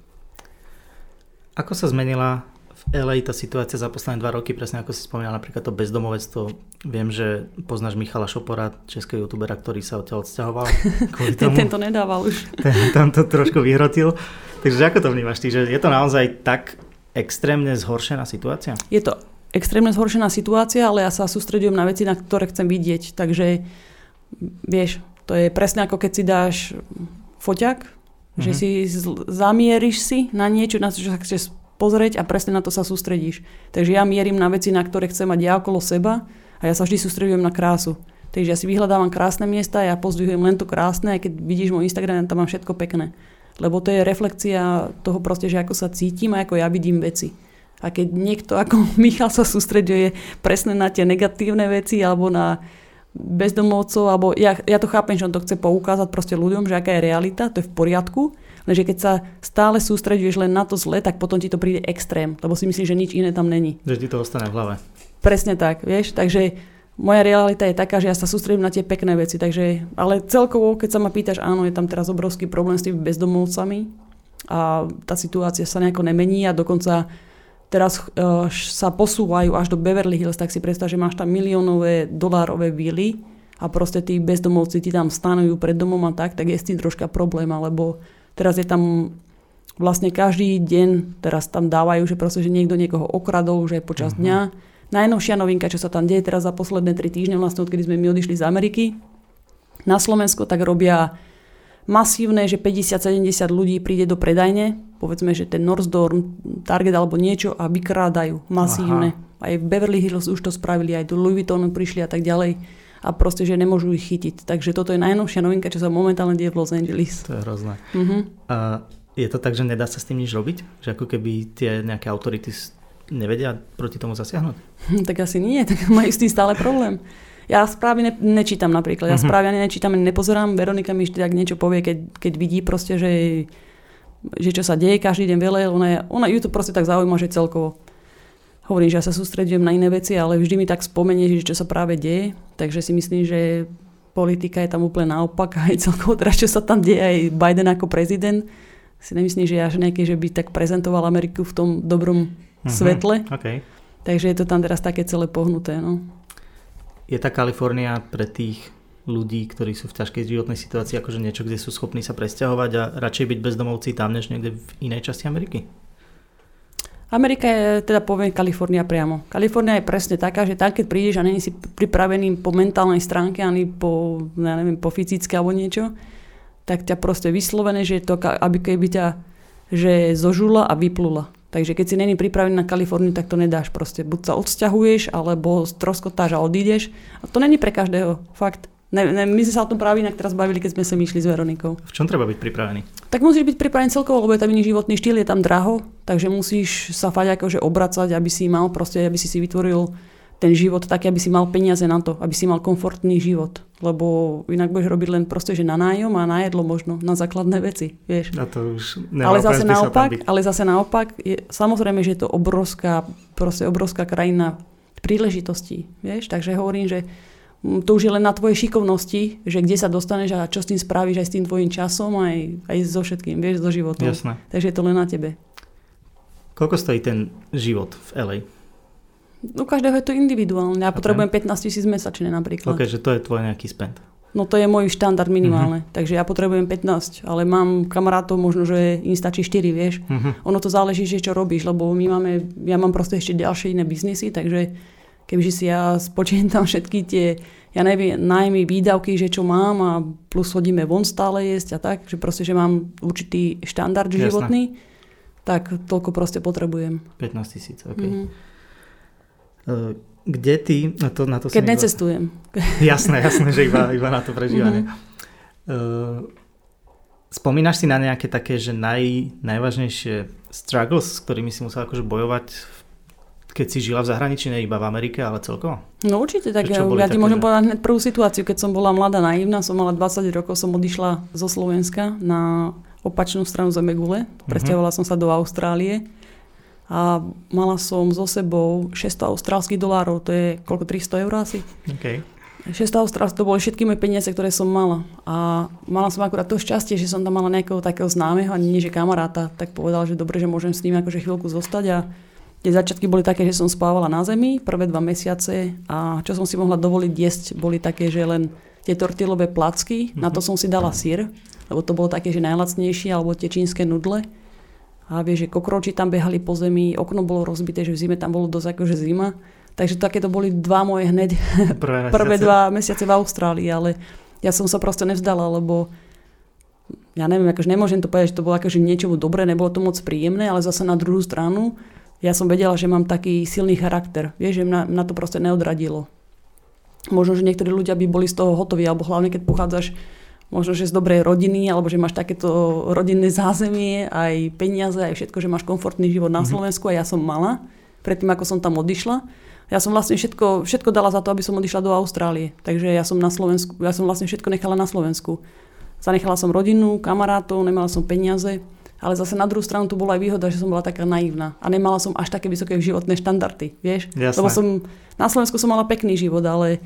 Ako sa zmenila v LA tá situácia za posledné dva roky, presne ako si spomínal, napríklad to bezdomovectvo. Viem, že poznáš Michala Šopora, českého youtubera, ktorý sa odtiaľ odsťahoval. [laughs] Ten to nedával už. [laughs] Ten, tam to trošku vyhrotil. Takže ako to vnímaš ty, že je to naozaj tak extrémne zhoršená situácia? Je to extrémne zhoršená situácia, ale ja sa sústredujem na veci, na ktoré chcem vidieť. Takže vieš, to je presne ako keď si dáš foťak, mm-hmm. že mhm. si zamieríš si na niečo, na čo sa chceš pozrieť a presne na to sa sústredíš. Takže ja mierim na veci, na ktoré chcem mať ja okolo seba a ja sa vždy sústredujem na krásu. Takže ja si vyhľadávam krásne miesta ja pozdvihujem len to krásne, aj keď vidíš môj Instagram, tam mám všetko pekné. Lebo to je reflekcia toho proste, že ako sa cítim a ako ja vidím veci. A keď niekto ako [laughs] Michal sa sústreduje presne na tie negatívne veci alebo na bezdomovcov, alebo ja, ja to chápem, že on to chce poukázať proste ľuďom, že aká je realita, to je v poriadku, Lenže keď sa stále sústreduješ len na to zle, tak potom ti to príde extrém, lebo si myslíš, že nič iné tam není. Že ti to ostane v hlave. Presne tak, vieš, takže moja realita je taká, že ja sa sústredím na tie pekné veci, takže, ale celkovo, keď sa ma pýtaš, áno, je tam teraz obrovský problém s tými bezdomovcami a tá situácia sa nejako nemení a dokonca teraz uh, sa posúvajú až do Beverly Hills, tak si predstav, že máš tam miliónové dolárové vily a proste tí bezdomovci ti tam stanujú pred domom a tak, tak je s tým troška problém, alebo Teraz je tam vlastne každý deň, teraz tam dávajú, že proste, že niekto niekoho okradol, že počas uh-huh. dňa. Najnovšia novinka, čo sa tam deje teraz za posledné tri týždne, vlastne odkedy sme my odišli z Ameriky, na Slovensko tak robia masívne, že 50-70 ľudí príde do predajne, povedzme, že ten Northstorm, Target alebo niečo a vykrádajú masívne. Aha. Aj v Beverly Hills už to spravili, aj do Louis Vuitton prišli a tak ďalej a proste, že nemôžu ich chytiť. Takže toto je najnovšia novinka, čo sa momentálne deje v Los Angeles. To je hrozné. Uh-huh. A je to tak, že nedá sa s tým nič robiť? Že ako keby tie nejaké autority nevedia proti tomu zasiahnuť? [laughs] Tak asi nie, tak majú s tým stále problém. Ja správy ne, nečítam napríklad, ja uh-huh. správy ani nečítam, ani nepozerám. Veronika mi vždy tak niečo povie, keď, keď vidí proste, že, že čo sa deje každý deň veľa, ona, ona ju to proste tak zaujíma, že celkovo hovorím, že ja sa sústredujem na iné veci, ale vždy mi tak spomenie, že čo sa práve deje. Takže si myslím, že politika je tam úplne naopak aj celkovo teraz, čo sa tam deje aj Biden ako prezident. Si nemyslím, že ja že nejaký, že by tak prezentoval Ameriku v tom dobrom mm-hmm. svetle. Okay. Takže je to tam teraz také celé pohnuté. No. Je tá Kalifornia pre tých ľudí, ktorí sú v ťažkej životnej situácii, akože niečo, kde sú schopní sa presťahovať a radšej byť bezdomovci tam, než niekde v inej časti Ameriky? Amerika je, teda poviem Kalifornia priamo. Kalifornia je presne taká, že tam, keď prídeš a není si pripravený po mentálnej stránke ani po, ja neviem, po fyzické alebo niečo, tak ťa proste vyslovené, že to aby keby ťa že zožula a vyplula. Takže keď si není pripravený na Kaliforniu, tak to nedáš proste. Buď sa odsťahuješ, alebo stroskotáš a odídeš. A to není pre každého. Fakt. Ne, ne, my sme sa o tom práve inak teraz bavili, keď sme sa myšli s Veronikou. V čom treba byť pripravený? Tak musíš byť pripravený celkovo, lebo je tam iný životný štýl, je tam draho, takže musíš sa fať akože obracať, aby si mal proste, aby si si vytvoril ten život taký, aby si mal peniaze na to, aby si mal komfortný život. Lebo inak budeš robiť len proste, že na nájom a na jedlo možno, na základné veci, vieš. A to už ale zase naopak, ale zase naopak, je, samozrejme, že je to obrovská, proste obrovská krajina príležitostí, vieš. Takže hovorím, že to už je len na tvojej šikovnosti, že kde sa dostaneš a čo s tým spravíš aj s tým tvojim časom, aj, aj so všetkým, vieš, so životom. Jasné. Takže je to len na tebe. Koľko stojí ten život v LA? U každého je to individuálne. Ja okay. potrebujem 15 tisíc mesačne napríklad. Ok, že to je tvoj nejaký spend. No to je môj štandard minimálne. Uh-huh. Takže ja potrebujem 15, ale mám kamarátov možno, že im stačí 4, vieš. Uh-huh. Ono to záleží, že čo robíš, lebo my máme, ja mám proste ešte ďalšie iné biznisy, takže kebyže si ja spočítam všetky tie, ja neviem, najmä výdavky, že čo mám a plus chodíme von stále jesť a tak, že proste, že mám určitý štandard Jasné. životný, tak toľko proste potrebujem. 15 tisíc, ok. Uh-huh. Eh, kde ty, na to, na to Keď necestujem. Jasné, jasné, že iba, [laughs] iba na to prežívanie. Mm-hmm. Spomínaš si na nejaké také, že naj, najvážnejšie struggles, s ktorými si musel akože bojovať, keď si žila v zahraničí, ne iba v Amerike, ale celkovo? No určite, tak ja, ja ti môžem že... povedať hneď prvú situáciu, keď som bola mladá naivná, som mala 20 rokov, som odišla zo Slovenska na opačnú stranu Zemegule, mm-hmm. presťahovala som sa do Austrálie a mala som so sebou 600 austrálskych dolárov, to je koľko, 300 eur asi? Okay. 600 austrálskych, to boli všetky moje peniaze, ktoré som mala. A mala som akurát to šťastie, že som tam mala nejakého takého známeho, ani nie že kamaráta, tak povedal, že dobre, že môžem s ním akože chvíľku zostať a tie začiatky boli také, že som spávala na zemi prvé dva mesiace a čo som si mohla dovoliť jesť, boli také, že len tie tortilové placky, mm-hmm. na to mhm. som si dala sír, lebo to bolo také, že najlacnejšie, alebo tie čínske nudle a vieš, že kokroči tam behali po zemi, okno bolo rozbité, že v zime tam bolo dosť akože zima. Takže takéto boli dva moje hneď [laughs] prvé, prvé dva mesiace v Austrálii, ale ja som sa proste nevzdala, lebo ja neviem, akože nemôžem to povedať, že to bolo akože niečo dobré, nebolo to moc príjemné, ale zase na druhú stranu ja som vedela, že mám taký silný charakter. Vieš, že mňa, mňa to proste neodradilo. Možno, že niektorí ľudia by boli z toho hotoví, alebo hlavne keď pochádzaš možno, že z dobrej rodiny, alebo že máš takéto rodinné zázemie, aj peniaze, aj všetko, že máš komfortný život na mm-hmm. Slovensku a ja som mala, predtým ako som tam odišla. Ja som vlastne všetko, všetko dala za to, aby som odišla do Austrálie. Takže ja som na Slovensku, ja som vlastne všetko nechala na Slovensku. Zanechala som rodinu, kamarátov, nemala som peniaze, ale zase na druhú stranu tu bola aj výhoda, že som bola taká naivná a nemala som až také vysoké životné štandardy, vieš? Jasné. Lebo som, na Slovensku som mala pekný život, ale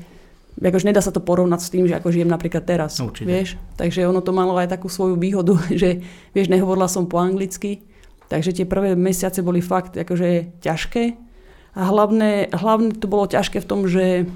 akože nedá sa to porovnať s tým, že ako žijem napríklad teraz. Určite. Vieš? Takže ono to malo aj takú svoju výhodu, [laughs] že vieš, nehovorila som po anglicky, takže tie prvé mesiace boli fakt akože ťažké. A hlavne, hlavne to bolo ťažké v tom, že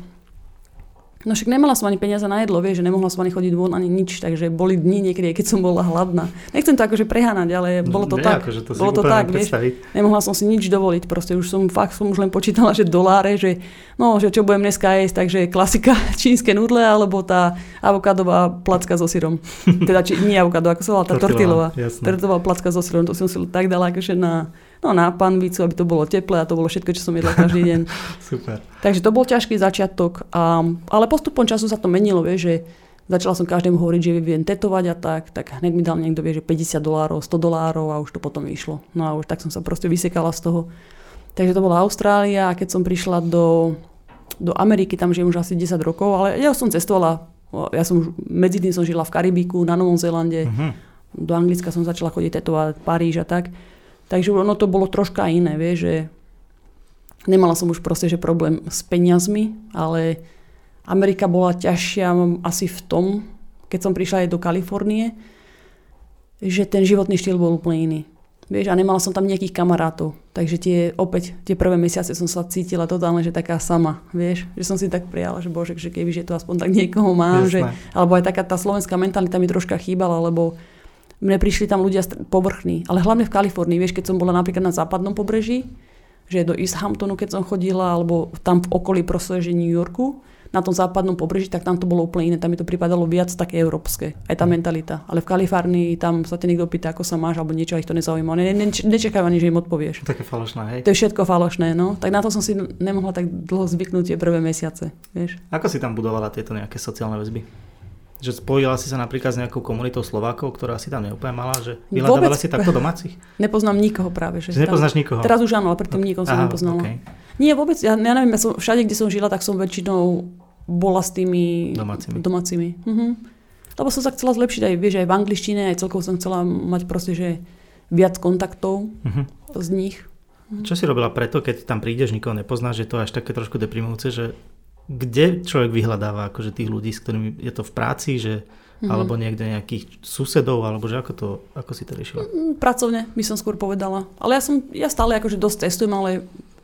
No však nemala som ani peniaze na jedlo, vieš, že nemohla som ani chodiť von, ani nič, takže boli dni niekedy, keď som bola hladná. Nechcem to akože preháňať, ale bolo to Nie, tak. Akože to bolo to tak, vieš. Nemohla som si nič dovoliť, proste už som fakt som už len počítala, že doláre, že no, že čo budem dneska jesť, takže klasika [laughs] čínske nudle alebo tá avokádová placka so syrom. [laughs] Teda či, nie avokádo, ako sa volá, tá tortilová. Tortilová placka so syrom, to som si tak dala akože na no, na panvicu, aby to bolo teplé a to bolo všetko, čo som jedla každý deň. [laughs] Super. Takže to bol ťažký začiatok, a, ale postupom času sa to menilo, vieš, že začala som každému hovoriť, že viem tetovať a tak, tak hneď mi dal niekto, vie, že 50 dolárov, 100 dolárov a už to potom vyšlo. No a už tak som sa proste vysekala z toho. Takže to bola Austrália a keď som prišla do, do Ameriky, tam žijem už asi 10 rokov, ale ja som cestovala, ja som medzi tým som žila v Karibiku, na Novom Zélande, uh-huh. do Anglicka som začala chodiť tetovať, Paríž a tak. Takže ono to bolo troška iné, vie, že nemala som už proste že problém s peniazmi, ale Amerika bola ťažšia asi v tom, keď som prišla aj do Kalifornie, že ten životný štýl bol úplne iný. Vieš, a nemala som tam nejakých kamarátov. Takže tie, opäť, tie prvé mesiace som sa cítila totálne, že taká sama. Vieš, že som si tak prijala, že bože, že keby, že to aspoň tak niekoho mám. Že, alebo aj taká tá slovenská mentalita mi troška chýbala, lebo mne prišli tam ľudia povrchní, ale hlavne v Kalifornii, vieš, keď som bola napríklad na západnom pobreží, že do East Hamptonu, keď som chodila, alebo tam v okolí proste, že New Yorku, na tom západnom pobreží, tak tam to bolo úplne iné. Tam mi to pripadalo viac také európske, aj tá mentalita. Ale v Kalifornii tam sa te niekto pýta, ako sa máš, alebo niečo, ich to nezaujíma. Ne, ne, nečakajú ani, že im odpovieš. Také falošné, hej? To je všetko falošné, no. Tak na to som si nemohla tak dlho zvyknúť tie prvé mesiace, vieš. Ako si tam budovala tieto nejaké sociálne väzby? Že spojila si sa napríklad s nejakou komunitou Slovákov, ktorá si tam neúplne mala, že vyhľadávala si takto domácich? [laughs] Nepoznám nikoho práve. Že nepoznáš tam, nikoho? Teraz už áno, ale predtým nikoho som nepoznala. Okay. Nie, vôbec, ja, ja neviem, ja som, všade, kde som žila, tak som väčšinou bola s tými domácimi. domácimi. Mhm. Lebo som sa chcela zlepšiť aj, vieš, aj v angličtine, aj celkovo som chcela mať proste, že viac kontaktov uh-huh. z nich. Čo si robila preto, keď tam prídeš, nikoho nepoznáš, že to až také trošku deprimujúce, že kde človek vyhľadáva akože tých ľudí, s ktorými je to v práci, že mm-hmm. alebo niekde nejakých susedov, alebo že ako, to, ako si to riešila? Mm, pracovne by som skôr povedala. Ale ja som, ja stále akože dosť testujem, ale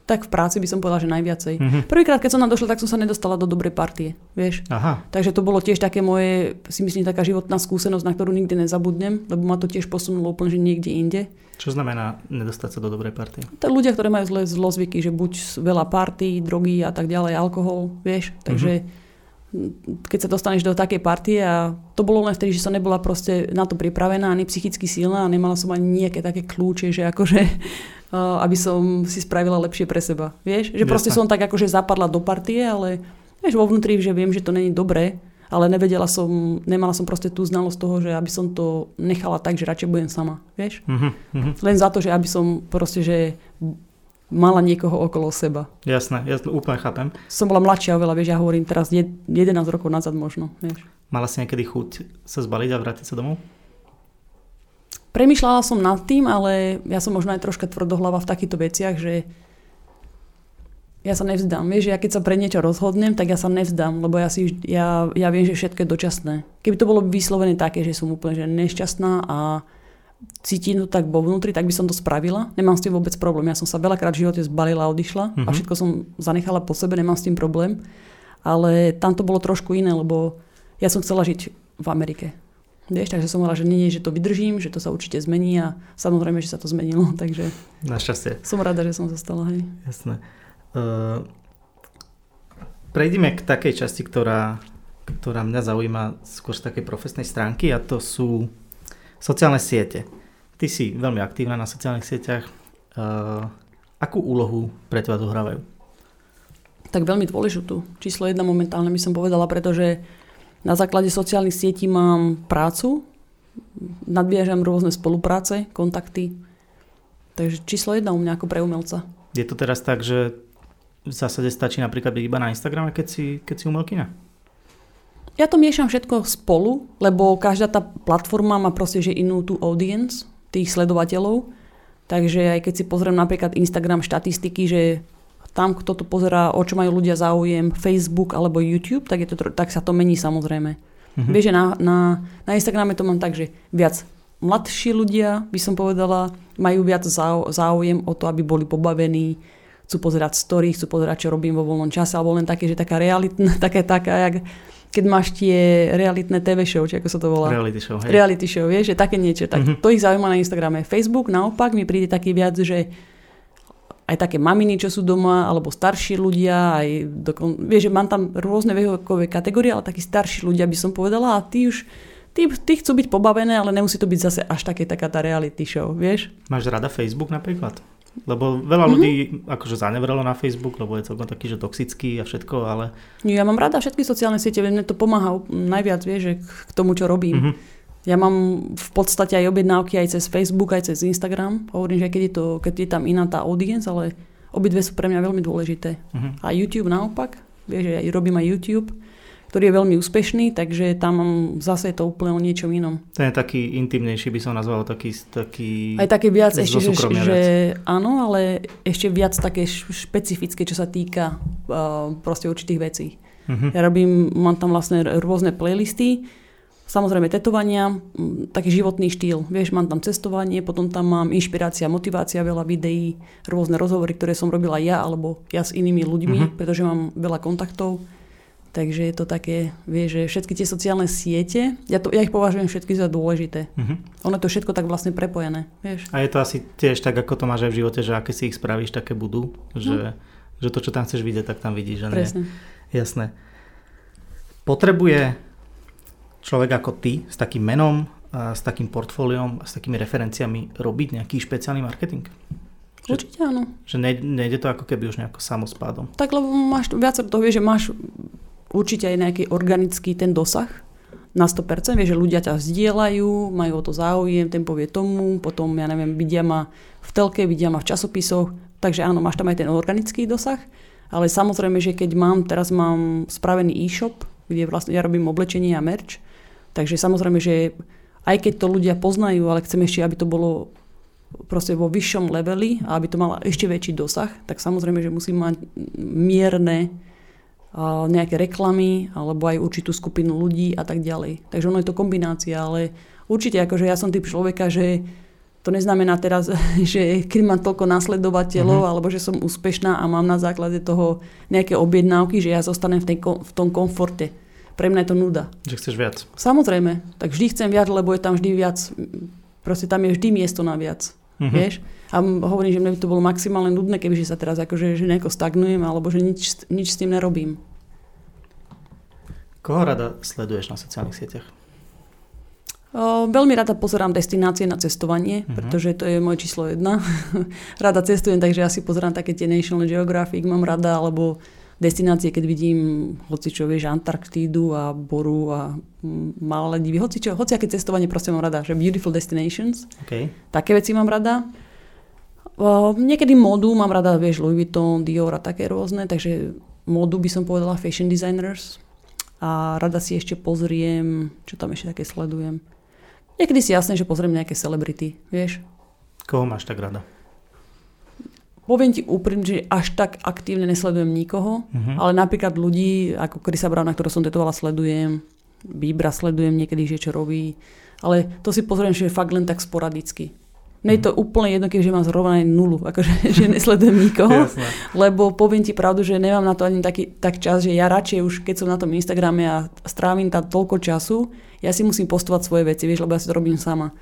tak v práci by som povedala, že najviacej. Mm-hmm. Prvýkrát, keď som tam došla, tak som sa nedostala do dobrej partie, vieš. Aha. Takže to bolo tiež také moje, si myslím, taká životná skúsenosť, na ktorú nikdy nezabudnem, lebo ma to tiež posunulo úplne, že niekde inde. Čo znamená nedostať sa do dobrej partie? To ľudia, ktorí majú zlé zlozvyky, že buď veľa party, drogy a tak ďalej, alkohol, vieš. Takže mm-hmm. Keď sa dostaneš do takej partie a to bolo len vtedy, že som nebola proste na to pripravená, ani psychicky silná a nemala som ani nejaké také kľúče, že akože [laughs] aby som si spravila lepšie pre seba. Vieš? Že proste som tak akože zapadla do partie, ale vieš, vo vnútri, že viem, že to není dobré, ale nevedela som, nemala som proste tú znalosť toho, že aby som to nechala tak, že radšej budem sama. Vieš? Uh-huh, Len za to, že aby som proste, že mala niekoho okolo seba. Jasné, ja to úplne chápem. Som bola mladšia oveľa, vieš, ja hovorím teraz 11 rokov nazad možno, vieš. Mala si niekedy chuť sa zbaliť a vrátiť sa domov? Premýšľala som nad tým, ale ja som možno aj troška tvrdohlava v takýchto veciach, že ja sa nevzdám. Vieš, ja keď sa pre niečo rozhodnem, tak ja sa nevzdám, lebo ja, si, ja, ja viem, že všetko je dočasné. Keby to bolo vyslovené také, že som úplne že nešťastná a cítim to tak vo vnútri, tak by som to spravila. Nemám s tým vôbec problém. Ja som sa veľakrát v živote zbalila a odišla mm-hmm. a mhm. všetko som zanechala po sebe, nemám s tým problém. Ale tam to bolo trošku iné, lebo ja som chcela žiť v Amerike. Vieš, takže som hovorila, že nie, nie, že to vydržím, že to sa určite zmení a samozrejme, že sa to zmenilo, [laughs] takže... Našťastie. Som rada, že som zostala, hej. Jasné. Uh, prejdime k takej časti, ktorá, ktorá mňa zaujíma skôr z takej profesnej stránky a to sú sociálne siete. Ty si veľmi aktívna na sociálnych sieťach. Uh, akú úlohu pre teba dohrávajú? Tak veľmi dôležitú. Číslo jedna momentálne by som povedala, pretože na základe sociálnych sietí mám prácu, nadbiežam rôzne spolupráce, kontakty. Takže číslo jedna u mňa ako pre umelca. Je to teraz tak, že v zásade stačí napríklad byť iba na Instagrame, keď si, keď si umelkyňa? Ja to miešam všetko spolu, lebo každá tá platforma má proste že inú tú audience, tých sledovateľov. Takže aj keď si pozriem napríklad Instagram štatistiky, že tam, kto to pozerá, o čo majú ľudia záujem, Facebook alebo YouTube, tak, je to, tak sa to mení samozrejme. Mm-hmm. Vieš, že na, na, na Instagrame to mám tak, že viac mladší ľudia, by som povedala, majú viac záujem o to, aby boli pobavení, chcú pozerať story, chcú pozerať, čo robím vo voľnom čase, alebo len také, že taká realitná, [laughs] také taká, jak keď máš tie realitné TV show, či ako sa to volá. Reality show, hej. Reality show, vieš, že také niečo. Tak mm-hmm. to ich zaujíma na Instagrame. Facebook naopak mi príde taký viac, že aj také maminy, čo sú doma, alebo starší ľudia, aj dokon... vieš, že mám tam rôzne vekové kategórie, ale takí starší ľudia by som povedala a tí už tí, tí chcú byť pobavené, ale nemusí to byť zase až také taká tá reality show, vieš? Máš rada Facebook napríklad? Lebo veľa mm-hmm. ľudí akože zanevrelo na Facebook, lebo je celkom taký, že toxický a všetko, ale... Ja mám rada všetky sociálne siete, mne to pomáha najviac, vieš, k tomu, čo robím. Mm-hmm. Ja mám v podstate aj objednávky aj cez Facebook, aj cez Instagram. Hovorím, že keď je, to, keď je tam iná tá audience, ale obidve sú pre mňa veľmi dôležité. Uh-huh. A YouTube naopak, vieš, že ja robím aj YouTube, ktorý je veľmi úspešný, takže tam zase to úplne o niečom inom. Ten je taký intimnejší, by som nazval, taký... taký aj také viac, ešte, že, že áno, ale ešte viac také špecifické, čo sa týka uh, proste určitých vecí. Uh-huh. Ja robím, mám tam vlastne rôzne playlisty, Samozrejme tetovania, taký životný štýl. Vieš, mám tam cestovanie, potom tam mám inšpirácia, motivácia, veľa videí, rôzne rozhovory, ktoré som robila ja alebo ja s inými ľuďmi, uh-huh. pretože mám veľa kontaktov. Takže je to také, vieš, že všetky tie sociálne siete, ja, to, ja ich považujem všetky za dôležité. Uh-huh. Ono je to všetko tak vlastne prepojené, vieš. A je to asi tiež tak, ako to máš aj v živote, že aké si ich spravíš, také budú, že, no. že to, čo tam chceš vidieť, tak tam vidíš, že Presne. nie. Jasné. Potrebuje človek ako ty s takým menom, a s takým portfóliom a s takými referenciami robiť nejaký špeciálny marketing? Že, Určite áno. Že nejde, nejde to ako keby už nejako samospádom. Tak lebo máš viac toho, vieš, že máš určite aj nejaký organický ten dosah na 100%, vieš, že ľudia ťa vzdielajú, majú o to záujem, ten povie tomu, potom, ja neviem, vidia ma v telke, vidia ma v časopisoch, takže áno, máš tam aj ten organický dosah, ale samozrejme, že keď mám, teraz mám spravený e-shop, kde vlastne ja robím oblečenie a merch, takže samozrejme, že aj keď to ľudia poznajú, ale chcem ešte, aby to bolo proste vo vyššom leveli a aby to mala ešte väčší dosah, tak samozrejme, že musím mať mierne nejaké reklamy alebo aj určitú skupinu ľudí a tak ďalej. Takže ono je to kombinácia, ale určite akože ja som typ človeka, že to neznamená teraz, [laughs] že keď mám toľko nasledovateľov uh-huh. alebo že som úspešná a mám na základe toho nejaké objednávky, že ja zostanem v, tej, v tom komforte. Pre mňa je to nuda. Že chceš viac. Samozrejme. Tak vždy chcem viac, lebo je tam vždy viac. Proste tam je vždy miesto na viac. Uh-huh. Vieš? A hovorím, že mne by to bolo maximálne nudné, kebyže sa teraz akože, že nejako stagnujem alebo že nič, nič s tým nerobím. Koho rada sleduješ na sociálnych sieťach? O, veľmi rada pozerám destinácie na cestovanie, uh-huh. pretože to je moje číslo jedna. [laughs] rada cestujem, takže ja si pozerám také tie National Geographic, mám rada, alebo destinácie, keď vidím hoci čo, vieš, Antarktídu a Boru a malé divy, hoci čo, hoci aké cestovanie proste mám rada, že beautiful destinations. Okay. Také veci mám rada. O, niekedy modu mám rada, vieš, Louis Vuitton, Dior a také rôzne, takže modu by som povedala fashion designers a rada si ešte pozriem, čo tam ešte také sledujem. Niekedy si jasné, že pozriem nejaké celebrity, vieš. Koho máš tak rada? Poviem ti úprimne, že až tak aktívne nesledujem nikoho, uh-huh. ale napríklad ľudí ako Chrisa Browna, ktorého som tetovala, sledujem, Bíbra sledujem niekedy, že čo robí, ale to si pozriem, že je fakt len tak sporadicky. Mne je to úplne jedno, keďže mám zrovna aj nulu, akože [laughs] že nesledujem nikoho, lebo poviem ti pravdu, že nemám na to ani taký tak čas, že ja radšej už, keď som na tom Instagrame a strávim tam toľko času, ja si musím postovať svoje veci, vieš, lebo ja si to robím sama.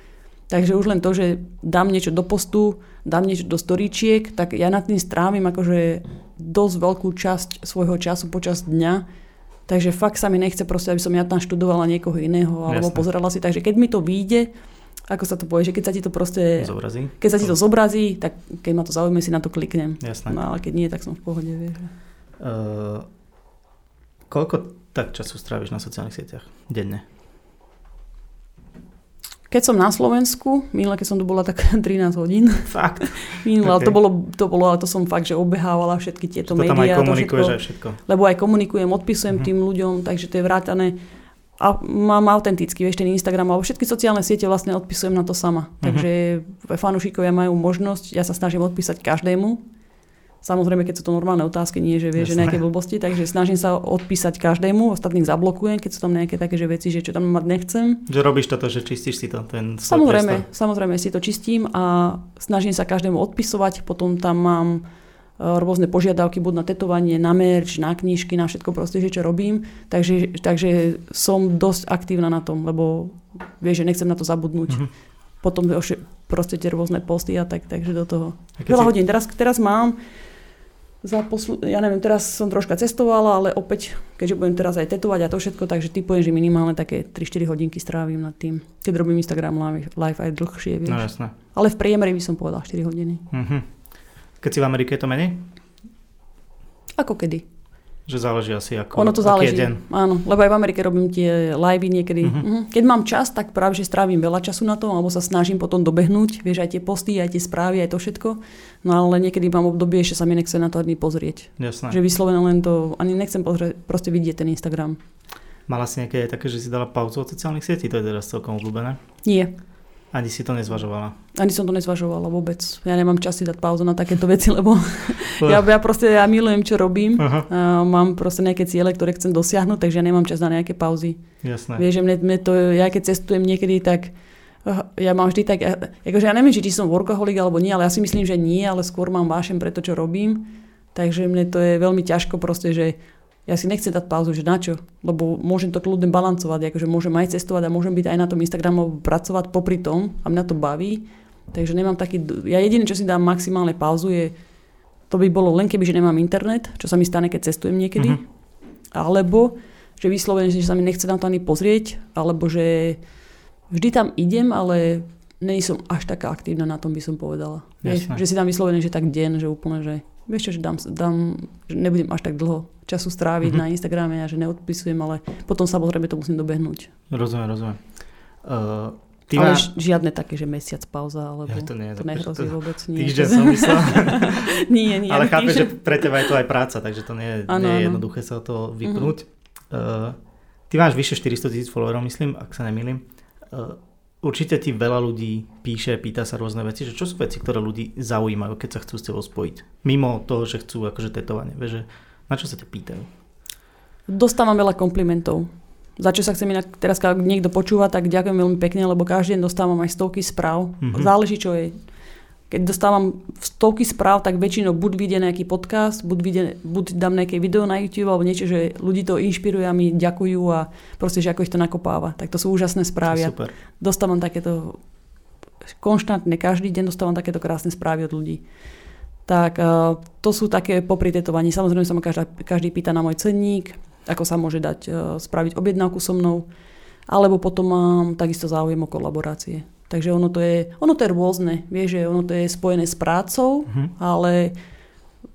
Takže už len to, že dám niečo do postu, dám niečo do storíčiek, tak ja nad tým strávim akože dosť veľkú časť svojho času počas dňa. Takže fakt sa mi nechce proste, aby som ja tam študovala niekoho iného alebo Jasne. pozerala si. Takže keď mi to vyjde, ako sa to povie, že keď sa ti to proste... Zobrazí. Keď sa ti to zobrazí, tak keď ma to zaujíma, si na to kliknem. Jasné. No ale keď nie, tak som v pohode, vieš. Uh, koľko tak času stráviš na sociálnych sieťach denne? Keď som na Slovensku, minule, keď som tu bola tak [laughs] 13 hodín. Fakt? minule, okay. to, bolo, to bolo, ale to som fakt, že obehávala všetky tieto médiá. To tam aj komunikuješ všetko, aj všetko. Lebo aj komunikujem, odpisujem uh-huh. tým ľuďom, takže to je vrátané. A mám autentický, vieš, ten Instagram, alebo všetky sociálne siete vlastne odpisujem na to sama. Uh-huh. Takže fanúšikovia majú možnosť, ja sa snažím odpísať každému, Samozrejme, keď sú to normálne otázky, nie že vie, že nejaké blbosti, takže snažím sa odpísať každému, ostatných zablokujem, keď sú tam nejaké také že veci, že čo tam mať nechcem. Že robíš toto, že čistíš si to, ten Samozrejme, priestor. samozrejme si to čistím a snažím sa každému odpisovať, potom tam mám e, rôzne požiadavky, buď na tetovanie, na merch, na knižky, na všetko proste, že čo robím. Takže, takže som dosť aktívna na tom, lebo vieš, že nechcem na to zabudnúť. Mm-hmm. Potom proste tie rôzne posty a tak, takže do toho. Veľa si... hodín. Teraz, teraz mám za poslu... ja neviem, teraz som troška cestovala, ale opäť, keďže budem teraz aj tetovať a to všetko, takže typujem, že minimálne také 3-4 hodinky strávim nad tým. Keď robím Instagram live, aj dlhšie, vieš. No jasné. Ale v priemere by som povedal 4 hodiny. Uh-huh. Keď si v Amerike, je to menej? Ako kedy? Že záleží asi ako Ono to záleží, deň. áno, lebo aj v Amerike robím tie live niekedy. Uh-huh. Keď mám čas, tak práve že strávim veľa času na to, alebo sa snažím potom dobehnúť, vieš, aj tie posty, aj tie správy, aj to všetko. No ale niekedy mám obdobie, že sa mi nechce na to ani pozrieť. Jasné. Že vyslovene len to, ani nechcem pozrieť, proste vidieť ten Instagram. Mala si nejaké také, že si dala pauzu od sociálnych sietí? To je teraz celkom obľúbené? Nie. Ani si to nezvažovala? Ani som to nezvažovala vôbec. Ja nemám čas si dať pauzu na takéto veci, [laughs] lebo ja, ja proste ja milujem, čo robím. Uh-huh. A mám proste nejaké ciele, ktoré chcem dosiahnuť, takže ja nemám čas na nejaké pauzy. Jasné. Vieš, že mne, mne to, ja keď cestujem niekedy, tak eh, ja mám vždy tak, akože ja neviem, či som workaholic alebo nie, ale ja si myslím, že nie, ale skôr mám vášem pre to, čo robím. Takže mne to je veľmi ťažko proste, že ja si nechcem dať pauzu, že na čo? Lebo môžem to kľudne balancovať, akože môžem aj cestovať a môžem byť aj na tom Instagramu pracovať popri tom a mňa to baví. Takže nemám taký... Ja jediné, čo si dám maximálne pauzu je... To by bolo len keby, že nemám internet, čo sa mi stane, keď cestujem niekedy. Uh-huh. Alebo že vyslovene, že sa mi nechce na to ani pozrieť, alebo že vždy tam idem, ale nie som až taká aktívna na tom, by som povedala. Vieš, že si tam vyslovene, že tak deň, že úplne, že vieš čo, že, dám, dám, že nebudem až tak dlho času stráviť mm-hmm. na Instagrame a že neodpisujem, ale potom samozrejme to musím dobehnúť. Rozumiem, rozumiem. Uh, Ty ale má... žiadne také, že mesiac pauza, alebo ja, to, nie, to nehrozí to, vôbec. Nie. Týždeň som myslel. [laughs] nie, nie. Ale chápem, že pre teba je to aj práca, takže to nie, ano, nie je jednoduché sa to vypnúť. Mm-hmm. Uh, ty máš vyše 400 tisíc followerov, myslím, ak sa nemýlim. Uh, určite ti veľa ľudí píše, pýta sa rôzne veci, že čo sú veci, ktoré ľudí zaujímajú, keď sa chcú s tebou spojiť. Mimo toho, že chcú akože tetovanie. Vieš, že na čo sa ťa pýtajú? Dostávam veľa komplimentov. Za čo sa chcem inak, teraz keď niekto počúva, tak ďakujem veľmi pekne, lebo každý deň dostávam aj stovky správ. Mm-hmm. Záleží, čo je keď dostávam stovky správ, tak väčšinou buď vidie nejaký podcast, buď, vidie, buď dám nejaké video na YouTube alebo niečo, že ľudí to inšpiruje a mi ďakujú a proste, že ako ich to nakopáva. Tak to sú úžasné správy. Super. Dostávam takéto konštantne, každý deň dostávam takéto krásne správy od ľudí. Tak uh, to sú také popri tetovaní. Samozrejme sa ma každá, každý pýta na môj cenník, ako sa môže dať uh, spraviť objednávku so mnou. Alebo potom mám takisto záujem o kolaborácie. Takže ono to je, ono to je rôzne. Vieš, že ono to je spojené s prácou, uh-huh. ale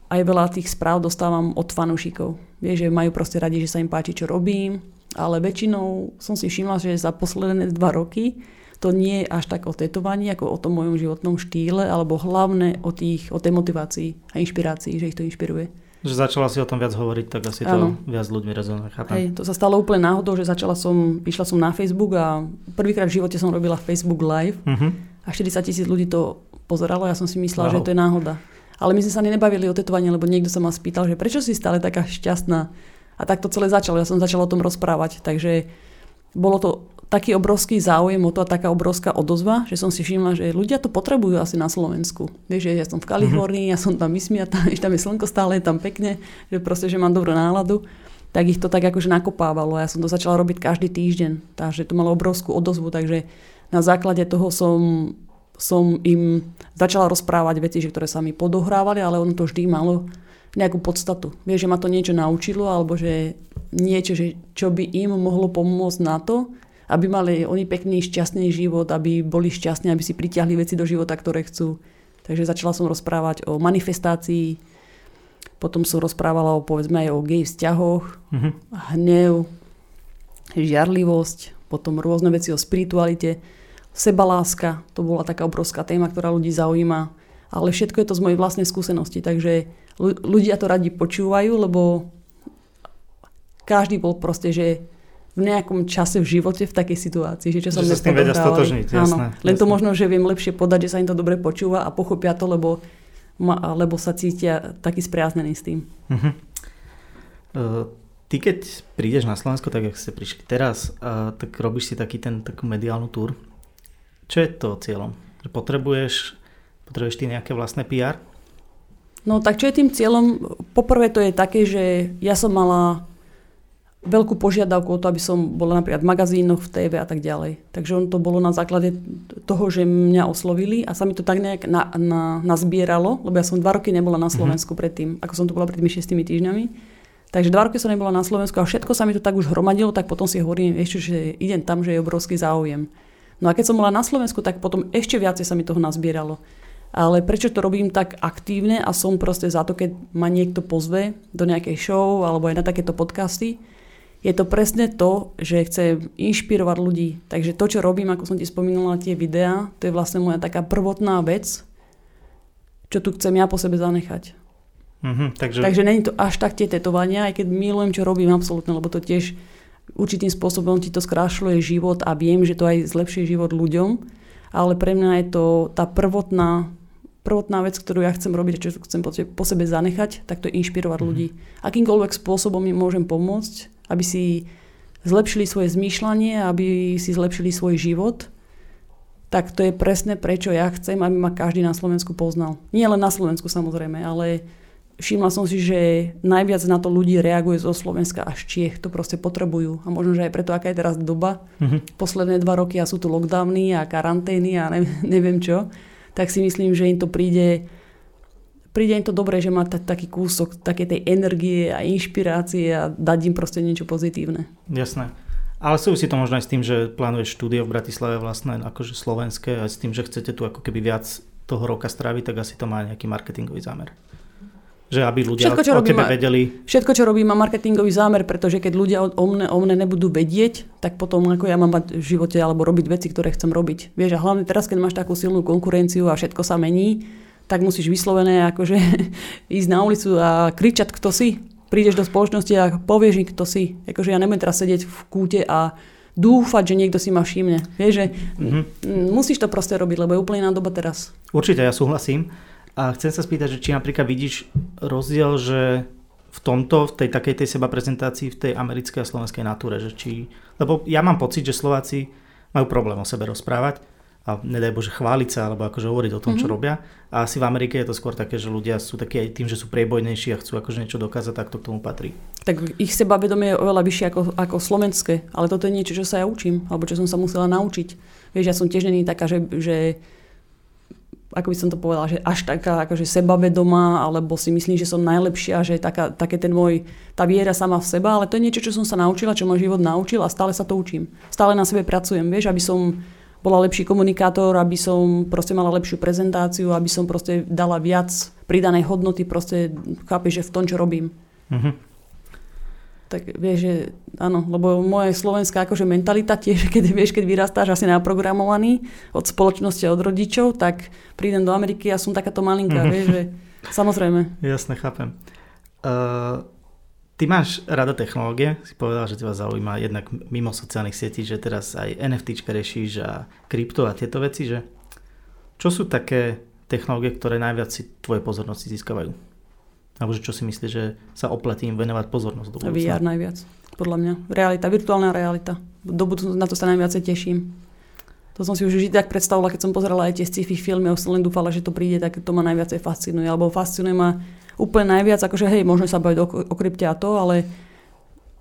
aj veľa tých správ dostávam od fanúšikov. Vieš, že majú proste radi, že sa im páči, čo robím, ale väčšinou som si všimla, že za posledné dva roky to nie je až tak o tetovaní, ako o tom mojom životnom štýle, alebo hlavne o, tých, o tej motivácii a inšpirácii, že ich to inšpiruje. Že začala si o tom viac hovoriť, tak asi ano. to viac ľuďmi rezonuje. Hej, to sa stalo úplne náhodou, že začala som, išla som na Facebook a prvýkrát v živote som robila Facebook Live uh-huh. a 40 tisíc ľudí to pozeralo. Ja som si myslela, wow. že to je náhoda. Ale my sme sa nebavili o tetovaní, lebo niekto sa ma spýtal, že prečo si stále taká šťastná. A tak to celé začalo. Ja som začala o tom rozprávať. Takže bolo to taký obrovský záujem o to a taká obrovská odozva, že som si všimla, že ľudia to potrebujú asi na Slovensku. Vieš, že ja som v Kalifornii, mm-hmm. ja som tam vysmiatá, [laughs] že tam je slnko stále, je tam pekne, že proste, že mám dobrú náladu tak ich to tak akože nakopávalo. Ja som to začala robiť každý týždeň, takže to malo obrovskú odozvu, takže na základe toho som, som im začala rozprávať veci, že ktoré sa mi podohrávali, ale ono to vždy malo nejakú podstatu. Vieš, že ma to niečo naučilo, alebo že niečo, že, čo by im mohlo pomôcť na to, aby mali oni pekný, šťastný život, aby boli šťastní, aby si pritiahli veci do života, ktoré chcú. Takže začala som rozprávať o manifestácii, potom som rozprávala o, povedzme aj o gej vzťahoch, mm-hmm. hnev, žiarlivosť, potom rôzne veci o spiritualite, sebaláska, to bola taká obrovská téma, ktorá ľudí zaujíma, ale všetko je to z mojej vlastnej skúsenosti, takže ľudia to radi počúvajú, lebo každý bol proste, že v nejakom čase v živote v takej situácii, že čo som sa s tým vedia stotožniť, jasné, Áno, len to možno, že viem lepšie podať, že sa im to dobre počúva a pochopia to, lebo, ma, lebo sa cítia taký spriaznení s tým. Uh-huh. Uh, ty keď prídeš na Slovensko, tak ako ste prišli teraz, uh, tak robíš si taký ten, takú mediálnu túr. Čo je to cieľom? Že potrebuješ, potrebuješ ty nejaké vlastné PR? No tak čo je tým cieľom? Poprvé to je také, že ja som mala veľkú požiadavku o to, aby som bola napríklad v magazínoch, v TV a tak ďalej. Takže on to bolo na základe toho, že mňa oslovili a sa mi to tak nejak na, na, nazbieralo, lebo ja som dva roky nebola na mhm. Slovensku mm-hmm. predtým, ako som tu bola pred tými šestými týždňami. Takže dva roky som nebola na Slovensku a všetko sa mi to tak už hromadilo, tak potom si hovorím ešte, že idem tam, že je obrovský záujem. No a keď som bola na Slovensku, tak potom ešte viacej sa mi toho nazbieralo. Ale prečo to robím tak aktívne a som proste za to, keď ma niekto pozve do nejakej show alebo aj na takéto podcasty, je to presne to, že chcem inšpirovať ľudí. Takže to, čo robím, ako som ti spomínala, tie videá, to je vlastne moja taká prvotná vec, čo tu chcem ja po sebe zanechať. Mm-hmm, takže... takže není to až tak tie tetovania, aj keď milujem, čo robím absolútne, lebo to tiež určitým spôsobom ti to skrášľuje život a viem, že to aj zlepšuje život ľuďom, ale pre mňa je to tá prvotná, prvotná vec, ktorú ja chcem robiť a čo chcem po sebe zanechať, tak to inšpirovať mm-hmm. ľudí. Akýmkoľvek spôsobom im môžem pomôcť, aby si zlepšili svoje zmýšľanie, aby si zlepšili svoj život, tak to je presne prečo ja chcem, aby ma každý na Slovensku poznal. Nie len na Slovensku samozrejme, ale všimla som si, že najviac na to ľudí reaguje zo Slovenska až Čiech. To proste potrebujú. A možno, že aj preto, aká je teraz doba, mm-hmm. posledné dva roky a sú tu lockdowny a karantény a neviem, neviem čo, tak si myslím, že im to príde príde im to dobré, že má t- taký kúsok také tej energie a inšpirácie a dať im proste niečo pozitívne. Jasné. Ale súvisí to možno aj s tým, že plánuješ štúdio v Bratislave vlastné, akože slovenské, aj s tým, že chcete tu ako keby viac toho roka stráviť, tak asi to má nejaký marketingový zámer. Že aby ľudia všetko, čo o tebe vedeli. Všetko, čo robím, má marketingový zámer, pretože keď ľudia o mne, o mne nebudú vedieť, tak potom ako ja mám mať v živote alebo robiť veci, ktoré chcem robiť. Vieš, a hlavne teraz, keď máš takú silnú konkurenciu a všetko sa mení, tak musíš vyslovené akože [laughs] ísť na ulicu a kričať, kto si. Prídeš do spoločnosti a povieš kto si. Akože ja nebudem teraz sedieť v kúte a dúfať, že niekto si ma všimne. Vieš, že mm-hmm. musíš to proste robiť, lebo je úplne iná doba teraz. Určite, ja súhlasím. A chcem sa spýtať, že či napríklad vidíš rozdiel, že v tomto, v tej takej tej seba prezentácii v tej americkej a slovenskej natúre, že či, lebo ja mám pocit, že Slováci majú problém o sebe rozprávať a nedaj Bože chváliť sa alebo akože hovoriť o tom, mm-hmm. čo mhm. robia. A asi v Amerike je to skôr také, že ľudia sú takí aj tým, že sú priebojnejší a chcú akože niečo dokázať, tak to k tomu patrí. Tak ich sebavedomie je oveľa vyššie ako, ako slovenské, ale toto je niečo, čo sa ja učím, alebo čo som sa musela naučiť. Vieš, ja som tiež není taká, že, že ako by som to povedala, že až taká akože sebavedomá, alebo si myslím, že som najlepšia, že taká, také ten môj, tá viera sama v seba, ale to je niečo, čo som sa naučila, čo môj život naučil a stále sa to učím. Stále na sebe pracujem, vieš, aby som bola lepší komunikátor, aby som proste mala lepšiu prezentáciu, aby som proste dala viac pridanej hodnoty, proste chápeš, že v tom, čo robím. Uh-huh tak vieš, že áno, lebo moja slovenská akože mentalita tiež, [laughs] keď vieš, keď vyrastáš asi naprogramovaný od spoločnosti a od rodičov, tak prídem do Ameriky a som takáto malinká, mm-hmm. vieš, že [laughs] samozrejme. Jasne, chápem. Uh, ty máš rada technológie, si povedal, že teba zaujíma jednak mimo sociálnych sietí, že teraz aj NFT rešíš a krypto a tieto veci, že čo sú také technológie, ktoré najviac si tvoje pozornosti získavajú? Alebo že čo si myslíš, že sa oplatí im venovať pozornosť do budúcna? VR najviac, podľa mňa. Realita, virtuálna realita. Do budúcna na to sa najviac teším. To som si už vždy tak predstavovala, keď som pozerala aj tie sci-fi filmy a som len dúfala, že to príde, tak to ma najviac fascinuje. Alebo fascinuje ma úplne najviac, akože hej, môžeme sa baviť o, o krypte a to, ale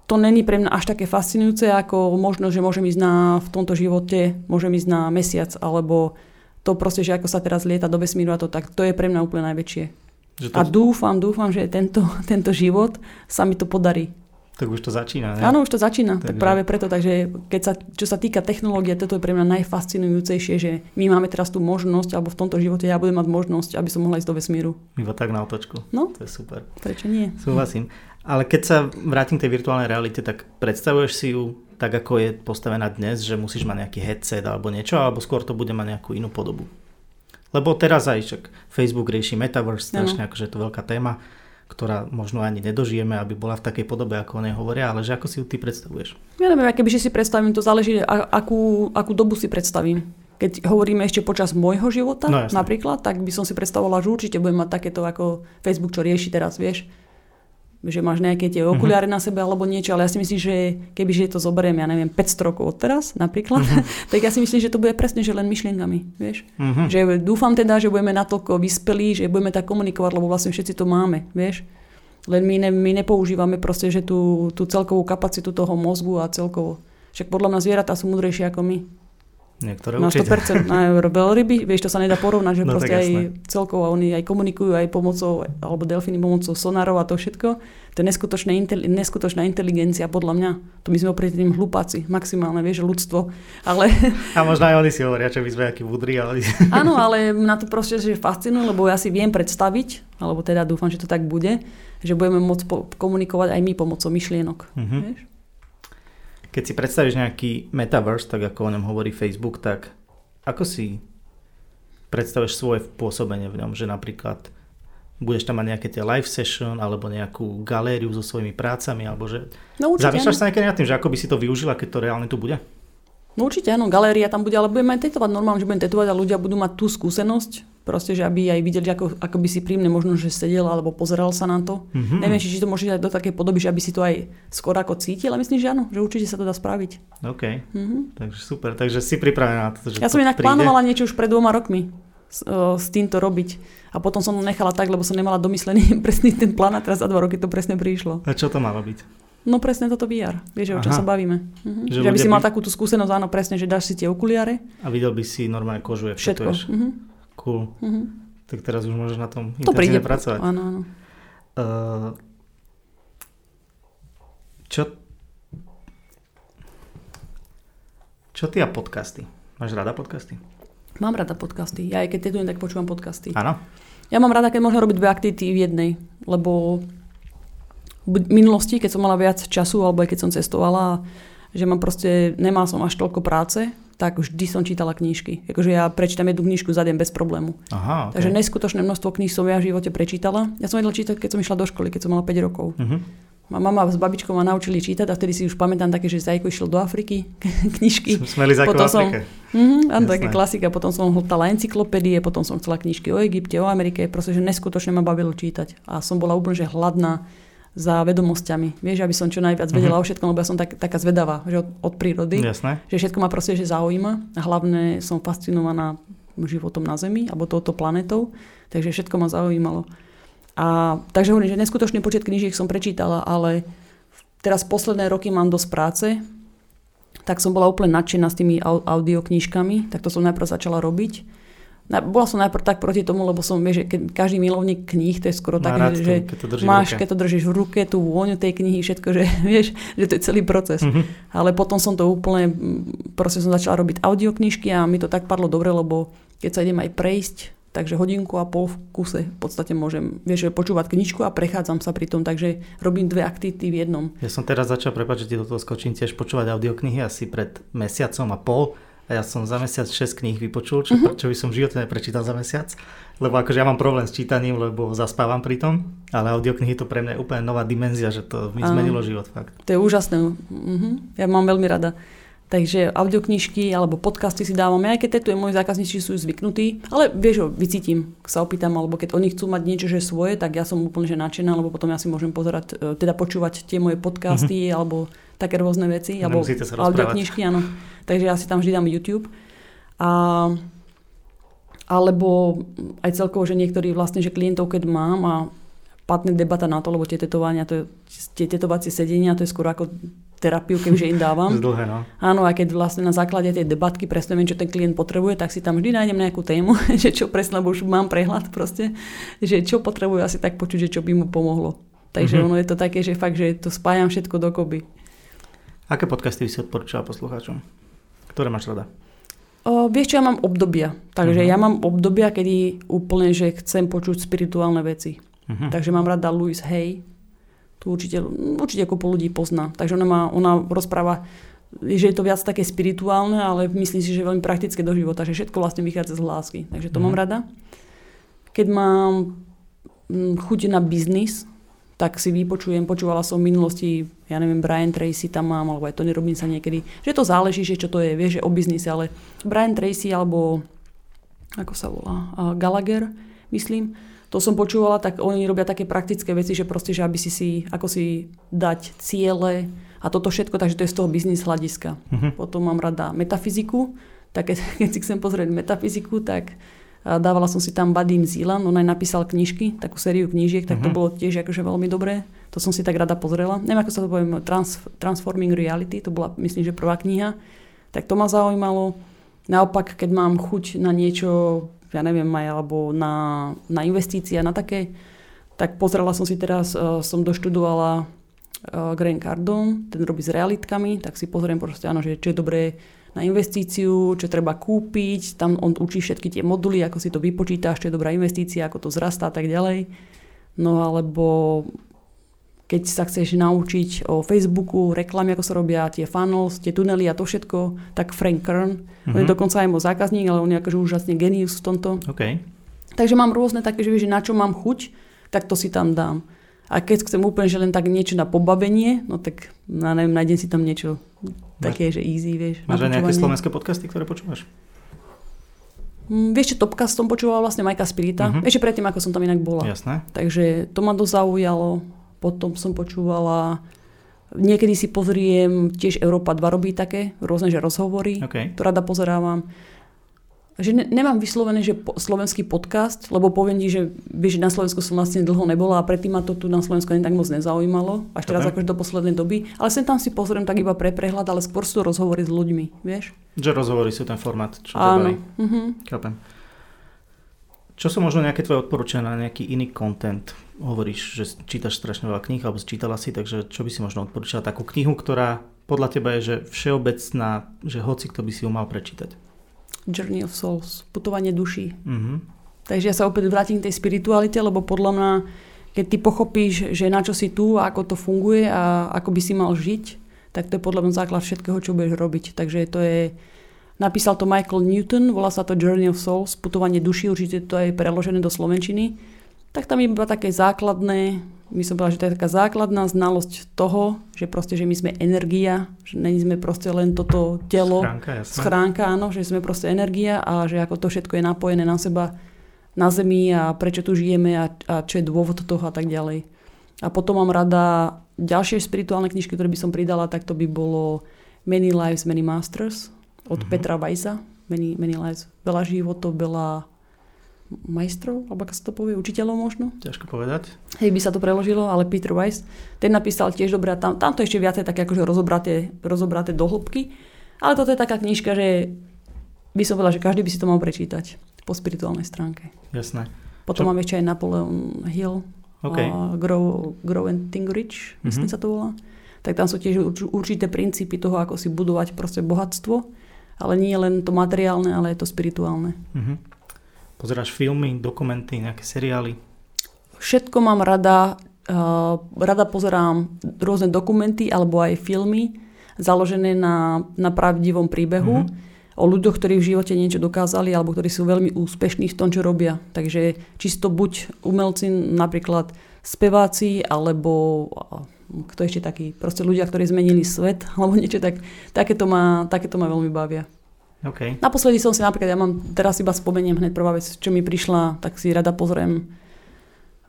to není pre mňa až také fascinujúce, ako možno, že môžem ísť na, v tomto živote, môžem ísť na mesiac, alebo to proste, že ako sa teraz lieta do vesmíru a to, tak to je pre mňa úplne najväčšie. Že to... A dúfam, dúfam, že tento, [laughs] tento život sa mi to podarí. Tak už to začína, ne? Áno, už to začína. Takže... Tak práve preto, takže keď sa, čo sa týka technológie, toto je pre mňa najfascinujúcejšie, že my máme teraz tú možnosť, alebo v tomto živote ja budem mať možnosť, aby som mohla ísť do vesmíru. Iba tak na otočku. No. To je super. Prečo nie? Súhlasím. Ale keď sa vrátim k tej virtuálnej realite, tak predstavuješ si ju tak, ako je postavená dnes, že musíš mať nejaký headset alebo niečo, alebo skôr to bude mať nejakú inú podobu? Lebo teraz aj však Facebook rieši Metaverse, strašne akože je to veľká téma, ktorá možno ani nedožijeme, aby bola v takej podobe, ako o nej hovoria, ale že ako si ju ty predstavuješ? Ja neviem, keby si predstavím, to záleží, akú, akú dobu si predstavím. Keď hovoríme ešte počas môjho života no, napríklad, tak by som si predstavovala, že určite budem mať takéto ako Facebook, čo rieši teraz, vieš že máš nejaké tie okuliare uh-huh. na sebe alebo niečo, ale ja si myslím, že keby že to zoberiem, ja neviem, 500 rokov od teraz napríklad, uh-huh. [laughs] tak ja si myslím, že to bude presne, že len myšlienkami, vieš. Uh-huh. Že dúfam teda, že budeme natoľko vyspelí, že budeme tak komunikovať, lebo vlastne všetci to máme, vieš. Len my, ne, my nepoužívame proste, že tú, tú celkovú kapacitu toho mozgu a celkovo. Však podľa mňa zvieratá sú múdrejšie ako my. Niektoré na 100%. Na veľryby, vieš, to sa nedá porovnať, že no, proste aj celkovo oni aj komunikujú aj pomocou, alebo delfíny pomocou sonárov a to všetko. To je neskutočná, neskutočná inteligencia podľa mňa. To my sme oproti tým hlupáci, maximálne, vieš, ľudstvo. Ale... A možno aj oni si hovoria, že my sme akí múdri, ale... [laughs] Áno, ale na to proste že fascinuje, lebo ja si viem predstaviť, alebo teda dúfam, že to tak bude, že budeme môcť komunikovať aj my pomocou myšlienok. Mm-hmm. Vieš? Keď si predstavíš nejaký metaverse, tak ako o ňom hovorí Facebook, tak ako si predstavíš svoje pôsobenie v ňom, že napríklad budeš tam mať nejaké tie live session alebo nejakú galériu so svojimi prácami, alebo že... No, Zamýšľaš sa niekedy nad tým, že ako by si to využila, keď to reálne tu bude? No určite áno, galéria tam bude, ale budeme aj tetovať normálne, že budem tetovať a ľudia budú mať tú skúsenosť, proste, že aby aj videli, ako, ako by si príjemne možno, že sedel alebo pozeral sa na to. Mm-hmm. Neviem, či, či to môže dať do takej podoby, že aby si to aj skôr ako cítil, ale myslím, že áno, že určite sa to dá spraviť. OK, mm-hmm. takže super, takže si pripravená na to, že Ja to som inak príde. plánovala niečo už pred dvoma rokmi s, uh, s týmto robiť. A potom som nechala tak, lebo som nemala domyslený [laughs] presný ten plán a teraz za dva roky to presne prišlo. A čo to malo byť? No presne toto VR. Vieš, o čom sa bavíme. Uh-huh. Že, že by si mal by... takúto skúsenosť, áno, presne, že dáš si tie okuliare. A videl by si normálne kožu, Všetko. Uh-huh. Cool. Uh-huh. Tak teraz už môžeš na tom To príde. pracovať. Áno, áno. Uh, čo čo ty a podcasty? Máš rada podcasty? Mám rada podcasty. Ja aj keď tetujem, tak počúvam podcasty. Áno. Ja mám rada, keď môžem robiť dve aktivity v jednej, lebo v minulosti, keď som mala viac času, alebo aj keď som cestovala, že mám proste, nemal som až toľko práce, tak vždy som čítala knížky. Akože ja prečítam jednu knižku za deň bez problému. Aha, okay. Takže neskutočné množstvo kníh som ja v živote prečítala. Ja som vedela čítať, keď som išla do školy, keď som mala 5 rokov. Uh-huh. Ma mama s babičkou ma naučili čítať a vtedy si už pamätám také, že Zajko išiel do Afriky, [laughs] knižky. Smeli za potom som, mm, áno, také Jasné. klasika. Potom som hltala encyklopédie, potom som chcela knižky o Egypte, o Amerike. Proste, že neskutočne ma bavilo čítať. A som bola úplne že hladná za vedomosťami. Vieš, aby som čo najviac vedela Mhm. o všetkom, lebo ja som tak, taká zvedavá, že od, od prírody. Jasné. Že všetko ma proste že zaujíma a hlavne som fascinovaná životom na Zemi alebo touto planetou, takže všetko ma zaujímalo. A takže hovorím, že neskutočný počet knížiek som prečítala, ale teraz posledné roky mám dosť práce, tak som bola úplne nadšená s tými au- audioknižkami, tak to som najprv začala robiť. Na- Bola som najprv tak proti tomu, lebo som, vieš, že každý milovník kníh, to je skoro Má také, rád že, keď to máš, keď to držíš v ruke, tú vôňu tej knihy, všetko, že [laughs] vieš, že to je celý proces. Mhm. Ale potom som to úplne, proste som začala robiť audioknižky a mi to tak padlo dobre, lebo keď sa idem aj prejsť, takže hodinku a pol v kuse v podstate môžem, vieš, počúvať knižku a prechádzam sa pri tom, takže robím dve aktivity v jednom. Ja som teraz začal, prepáč, že ti do toho skočím, tiež počúvať audioknihy asi pred mesiacom a pol. A ja som za mesiac 6 kníh vypočul, čo, Mhm. čo by som v živote neprečítal za mesiac. Lebo akože ja mám problém s čítaním, lebo zaspávam pri tom. Ale audioknihy to pre mňa je úplne nová dimenzia, že to mi zmenilo život fakt. To je úžasné. Mhm. Ja mám veľmi rada. Takže audioknižky alebo podcasty si dávam. Ja aj keď tetujem, moji zákazníci sú zvyknutí, ale vieš, ho, vycítim, sa opýtam, alebo keď oni chcú mať niečo, že svoje, tak ja som úplne že nadšená, lebo potom ja si môžem pozerať, e, teda počúvať tie moje podcasty, alebo také rôzne veci, alebo audioknižky, áno. Takže ja si tam vždy dám YouTube. A alebo aj celkovo, že niektorí vlastne, že klientov, keď mám a padne debata na to, lebo tie tetovania, to je, tie tetovacie sedenia, to je skoro ako terapiu, keďže im dávam. [laughs] Dlhé, no. Áno, a keď vlastne na základe tej debatky presne viem, čo ten klient potrebuje, tak si tam vždy nájdem nejakú tému, [laughs] že čo presne, lebo už mám prehľad proste, že čo potrebuje asi tak počuť, že čo by mu pomohlo. Takže Mhm. ono je to také, že fakt, že to spájam všetko dokopy. Aké podcasty by si odporúčala poslucháčom? Ktoré máš rada? O, vieš čo, ja mám obdobia. Takže Mhm. ja mám obdobia, kedy úplne, že chcem počuť spirituálne veci. Mhm. Takže mám rada Louise Hay. Tu určite, určite kopu ľudí pozná. Takže ona, má, ona rozpráva, že je to viac také spirituálne, ale myslím si, že je veľmi praktické do života, že všetko vlastne vychádza z lásky. Takže to Mhm. mám rada. Keď mám mm, chuť na biznis, tak si vypočujem, počúvala som v minulosti, ja neviem, Brian Tracy tam mám, alebo aj Tony Robbins sa niekedy, že to záleží, že čo to je, vieš, že o biznise, ale Brian Tracy alebo ako sa volá, uh, Gallagher, myslím, to som počúvala, tak oni robia také praktické veci, že proste, že aby si si, ako si dať ciele a toto všetko, takže to je z toho biznis hľadiska. Mhm. Potom mám rada metafyziku, tak keď, keď si chcem pozrieť metafyziku, tak dávala som si tam Vadim Zilan, on aj napísal knižky, takú sériu knížiek, tak to Mhm. bolo tiež akože veľmi dobré. To som si tak rada pozrela. Neviem, ako sa to poviem, Trans, Transforming Reality, to bola, myslím, že prvá kniha. Tak to ma zaujímalo. Naopak, keď mám chuť na niečo, ja neviem, aj alebo na, na investície, na také, tak pozrela som si teraz, uh, som doštudovala uh, Grant Cardone, ten robí s realitkami, tak si pozriem proste, áno, že čo je dobré na investíciu, čo treba kúpiť, tam on učí všetky tie moduly, ako si to vypočítaš, čo je dobrá investícia, ako to zrastá a tak ďalej. No alebo keď sa chceš naučiť o Facebooku, reklamy, ako sa robia, tie funnels, tie tunely a to všetko, tak Frank Kern, mm-hmm. on je Mhm. dokonca aj môj zákazník, ale on je akože úžasne genius v tomto. OK. Takže mám rôzne také, že, že na čo mám chuť, tak to si tam dám. A keď chcem úplne, že len tak niečo na pobavenie, no tak, ja neviem, nájdem si tam niečo také, že easy, vieš. Máš na aj nejaké slovenské podcasty, ktoré počúvaš? Mm, vieš, čo Topcast som počúvala vlastne Majka Spirita, Mhm. ešte predtým, ako som tam inak bola. Jasné. Takže to ma dosť zaujalo. Potom som počúvala, niekedy si pozriem, tiež Európa 2 robí také, rôzne že rozhovory, OK. to rada pozerávam. Že ne, nemám vyslovené, že po, slovenský podcast, lebo poviem ti, že, vieš, na Slovensku som vlastne dlho nebola a predtým ma to tu na Slovensku ani tak moc nezaujímalo, až teraz Dobre. akože do poslednej doby. Ale sem tam si pozriem tak iba pre prehľad, ale skôr sú to rozhovory s ľuďmi, vieš? Že rozhovory sú ten formát, čo Áno. Mhm. Chápem. Čo sú možno nejaké tvoje odporúčania na nejaký iný content? Hovoríš, že čítaš strašne veľa kníh, alebo čítala si, takže čo by si možno odporúčala? Takú knihu, ktorá podľa teba je že všeobecná, že hoci kto by si ju mal prečítať. Journey of Souls, putovanie duší. Mm-hmm. Takže ja sa opäť vrátim k tej spiritualite, lebo podľa mňa, keď ty pochopíš, že na čo si tu a ako to funguje a ako by si mal žiť, tak to je podľa mňa základ všetkého, čo budeš robiť. Takže to je Napísal to Michael Newton, volá sa to Journey of Souls, putovanie duši, určite to je preložené do slovenčiny. Tak tam iba také základné, my som povedala, že to je taká základná znalosť toho, že proste, že my sme energia, že není sme proste len toto telo, schránka, schránka, áno, že sme proste energia a že ako to všetko je napojené na seba, na zemi a prečo tu žijeme a, a čo je dôvod toho a tak ďalej. A potom mám rada ďalšie spirituálne knižky, ktoré by som pridala, tak to by bolo Many Lives, Many Masters od uh-huh. Petra Weissa, Many, Many Lives. Veľa životov, veľa majstrov, alebo ako sa to povie, učiteľov možno. Ťažko povedať. Hej, by sa to preložilo, ale Peter Weiss, ten napísal tiež dobre a tam, tam to ešte viacej také akože rozobraté, rozobraté do hĺbky. Ale toto je taká knižka, že by som povedala, že každý by si to mal prečítať po spirituálnej stránke. Jasné. Potom Čo? mám ešte aj Napoleon Hill, okay. uh, Grow, Grow and Think Rich, myslím mm-hmm. sa to volá. Tak tam sú tiež určité princípy toho, ako si budovať proste bohatstvo ale nie len to materiálne, ale je to spirituálne. Uh-huh. Pozeráš filmy, dokumenty, nejaké seriály? Všetko mám rada. Uh, rada pozerám rôzne dokumenty alebo aj filmy založené na, na pravdivom príbehu. Uh-huh o ľuďoch, ktorí v živote niečo dokázali alebo ktorí sú veľmi úspešní v tom, čo robia. Takže čisto buď umelci, napríklad speváci, alebo kto ešte taký, proste ľudia, ktorí zmenili svet, [laughs] alebo niečo tak, takéto ma, takéto ma veľmi bavia. Okay. Naposledy som si napríklad, ja mám, teraz iba spomeniem hneď prvá vec, čo mi prišla, tak si rada pozriem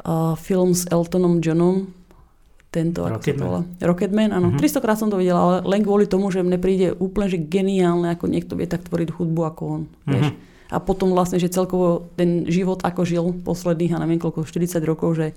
uh, film s Eltonom Johnom, tento, ako Rocketman. Rocketman, áno. Uh-huh. 300 krát som to videla, ale len kvôli tomu, že mne príde úplne že geniálne, ako niekto vie tak tvoriť hudbu ako on. Uh-huh. Vieš? A potom vlastne, že celkovo ten život, ako žil posledných, a neviem koľko, 40 rokov, že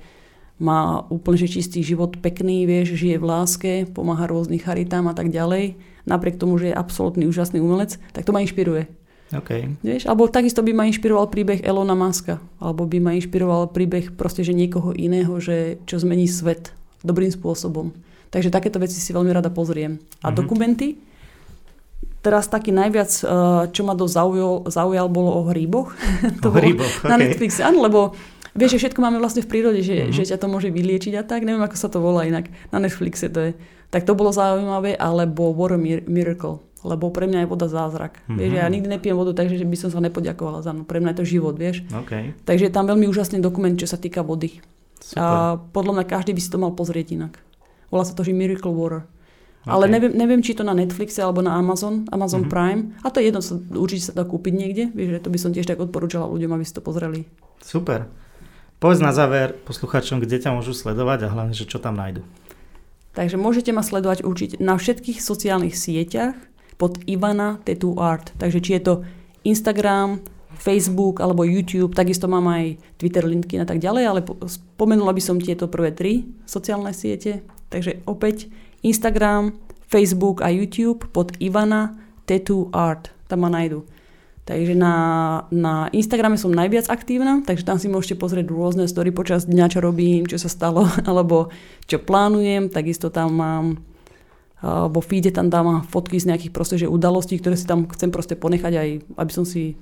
má úplne že čistý život, pekný, vieš, žije v láske, pomáha rôznych charitám a tak ďalej, napriek tomu, že je absolútny úžasný umelec, tak to ma inšpiruje. Okay. Vieš, alebo takisto by ma inšpiroval príbeh Elona Muska, alebo by ma inšpiroval príbeh proste, že niekoho iného, že čo zmení svet dobrým spôsobom. Takže takéto veci si veľmi rada pozriem. A mm-hmm. dokumenty, teraz taký najviac, eh, čo ma dosť zaujal, zaujal bolo o hríboch. [laughs] to o hríboch, okay. Na Netflixe, áno, lebo Vieš, že všetko máme vlastne v prírode, že, mm-hmm. že ťa to môže vyliečiť a tak. Neviem, ako sa to volá inak. Na Netflixe to je. Tak to bolo zaujímavé, alebo Water Miracle. Lebo pre mňa je voda zázrak. Mm-hmm. Vieš, ja nikdy nepijem vodu, takže by som sa nepodiakovala za mňa. Pre mňa je to život, vieš. Okay. Takže je tam veľmi úžasný dokument, čo sa týka vody. Super. A podľa mňa každý by si to mal pozrieť inak. Volá sa to, že Miracle Water. Okay. Ale neviem, neviem, či to na Netflixe alebo na Amazon, Amazon mm-hmm. Prime. A to je jedno, určite sa dá kúpiť niekde. Vieš, že to by som tiež tak odporúčala ľuďom, aby si to pozreli. Super. Povedz na záver posluchačom, kde ťa môžu sledovať a hlavne, že čo tam nájdu. Takže môžete ma sledovať určite na všetkých sociálnych sieťach pod Ivana Tattoo Art. Takže či je to Instagram, Facebook alebo YouTube, takisto mám aj Twitter, LinkedIn a tak ďalej, ale spomenula by som tieto prvé tri sociálne siete. Takže opäť Instagram, Facebook a YouTube pod Ivana Tattoo Art. Tam ma nájdu. Takže na, na Instagrame som najviac aktívna, takže tam si môžete pozrieť rôzne story počas dňa, čo robím, čo sa stalo, [laughs] alebo čo plánujem. Takisto tam mám vo feede tam dám fotky z nejakých proste, že udalostí, ktoré si tam chcem proste ponechať aj, aby som si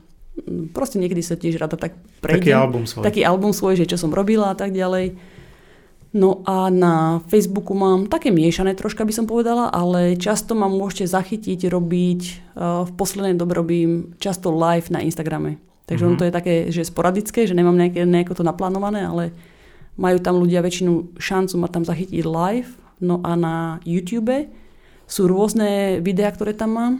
proste niekedy sa tiež rada tak prejdem. Taký album svoj. Taký album svoj, že čo som robila a tak ďalej. No a na Facebooku mám také miešané troška by som povedala, ale často ma môžete zachytiť robiť, uh, v poslednej dobe robím často live na Instagrame. Takže mm-hmm. ono to je také, že sporadické, že nemám nejaké, nejako to naplánované, ale majú tam ľudia väčšinu šancu ma tam zachytiť live. No a na YouTube sú rôzne videá, ktoré tam mám.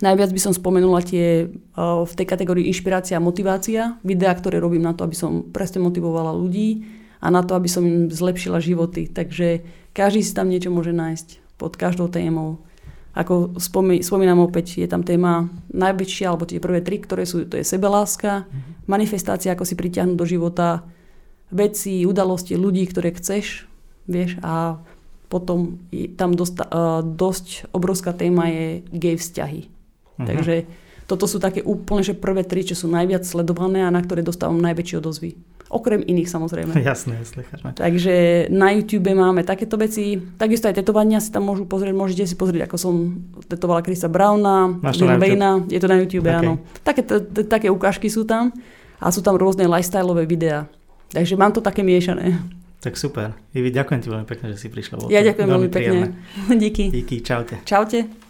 Najviac by som spomenula tie uh, v tej kategórii inšpirácia a motivácia. Videá, ktoré robím na to, aby som presne motivovala ľudí a na to, aby som im zlepšila životy. Takže každý si tam niečo môže nájsť pod každou témou. Ako spomí, spomínam opäť, je tam téma najväčšia, alebo tie prvé tri, ktoré sú, to je sebeláska, mm-hmm. manifestácia, ako si pritiahnuť do života veci, udalosti, ľudí, ktoré chceš, vieš, a potom je tam dosť, uh, dosť obrovská téma je gay vzťahy. Mm-hmm. Takže toto sú také úplne, že prvé tri, čo sú najviac sledované a na ktoré dostávam najväčšie odozvy. Okrem iných samozrejme. [laughs] Jasné, jasné. Chápem. Takže na YouTube máme takéto veci. Takisto aj tetovania si tam môžu pozrieť. Môžete si pozrieť, ako som tetovala Krisa Browna, Wayna. Je to na YouTube, okay. áno. Také, také ukážky sú tam. A sú tam rôzne lifestyleové videá. Takže mám to také miešané. Tak super. Ivi, ďakujem ti veľmi pekne, že si prišla. Ja ďakujem veľmi pekne. [laughs] Díky. Díky, čaute. Čaute.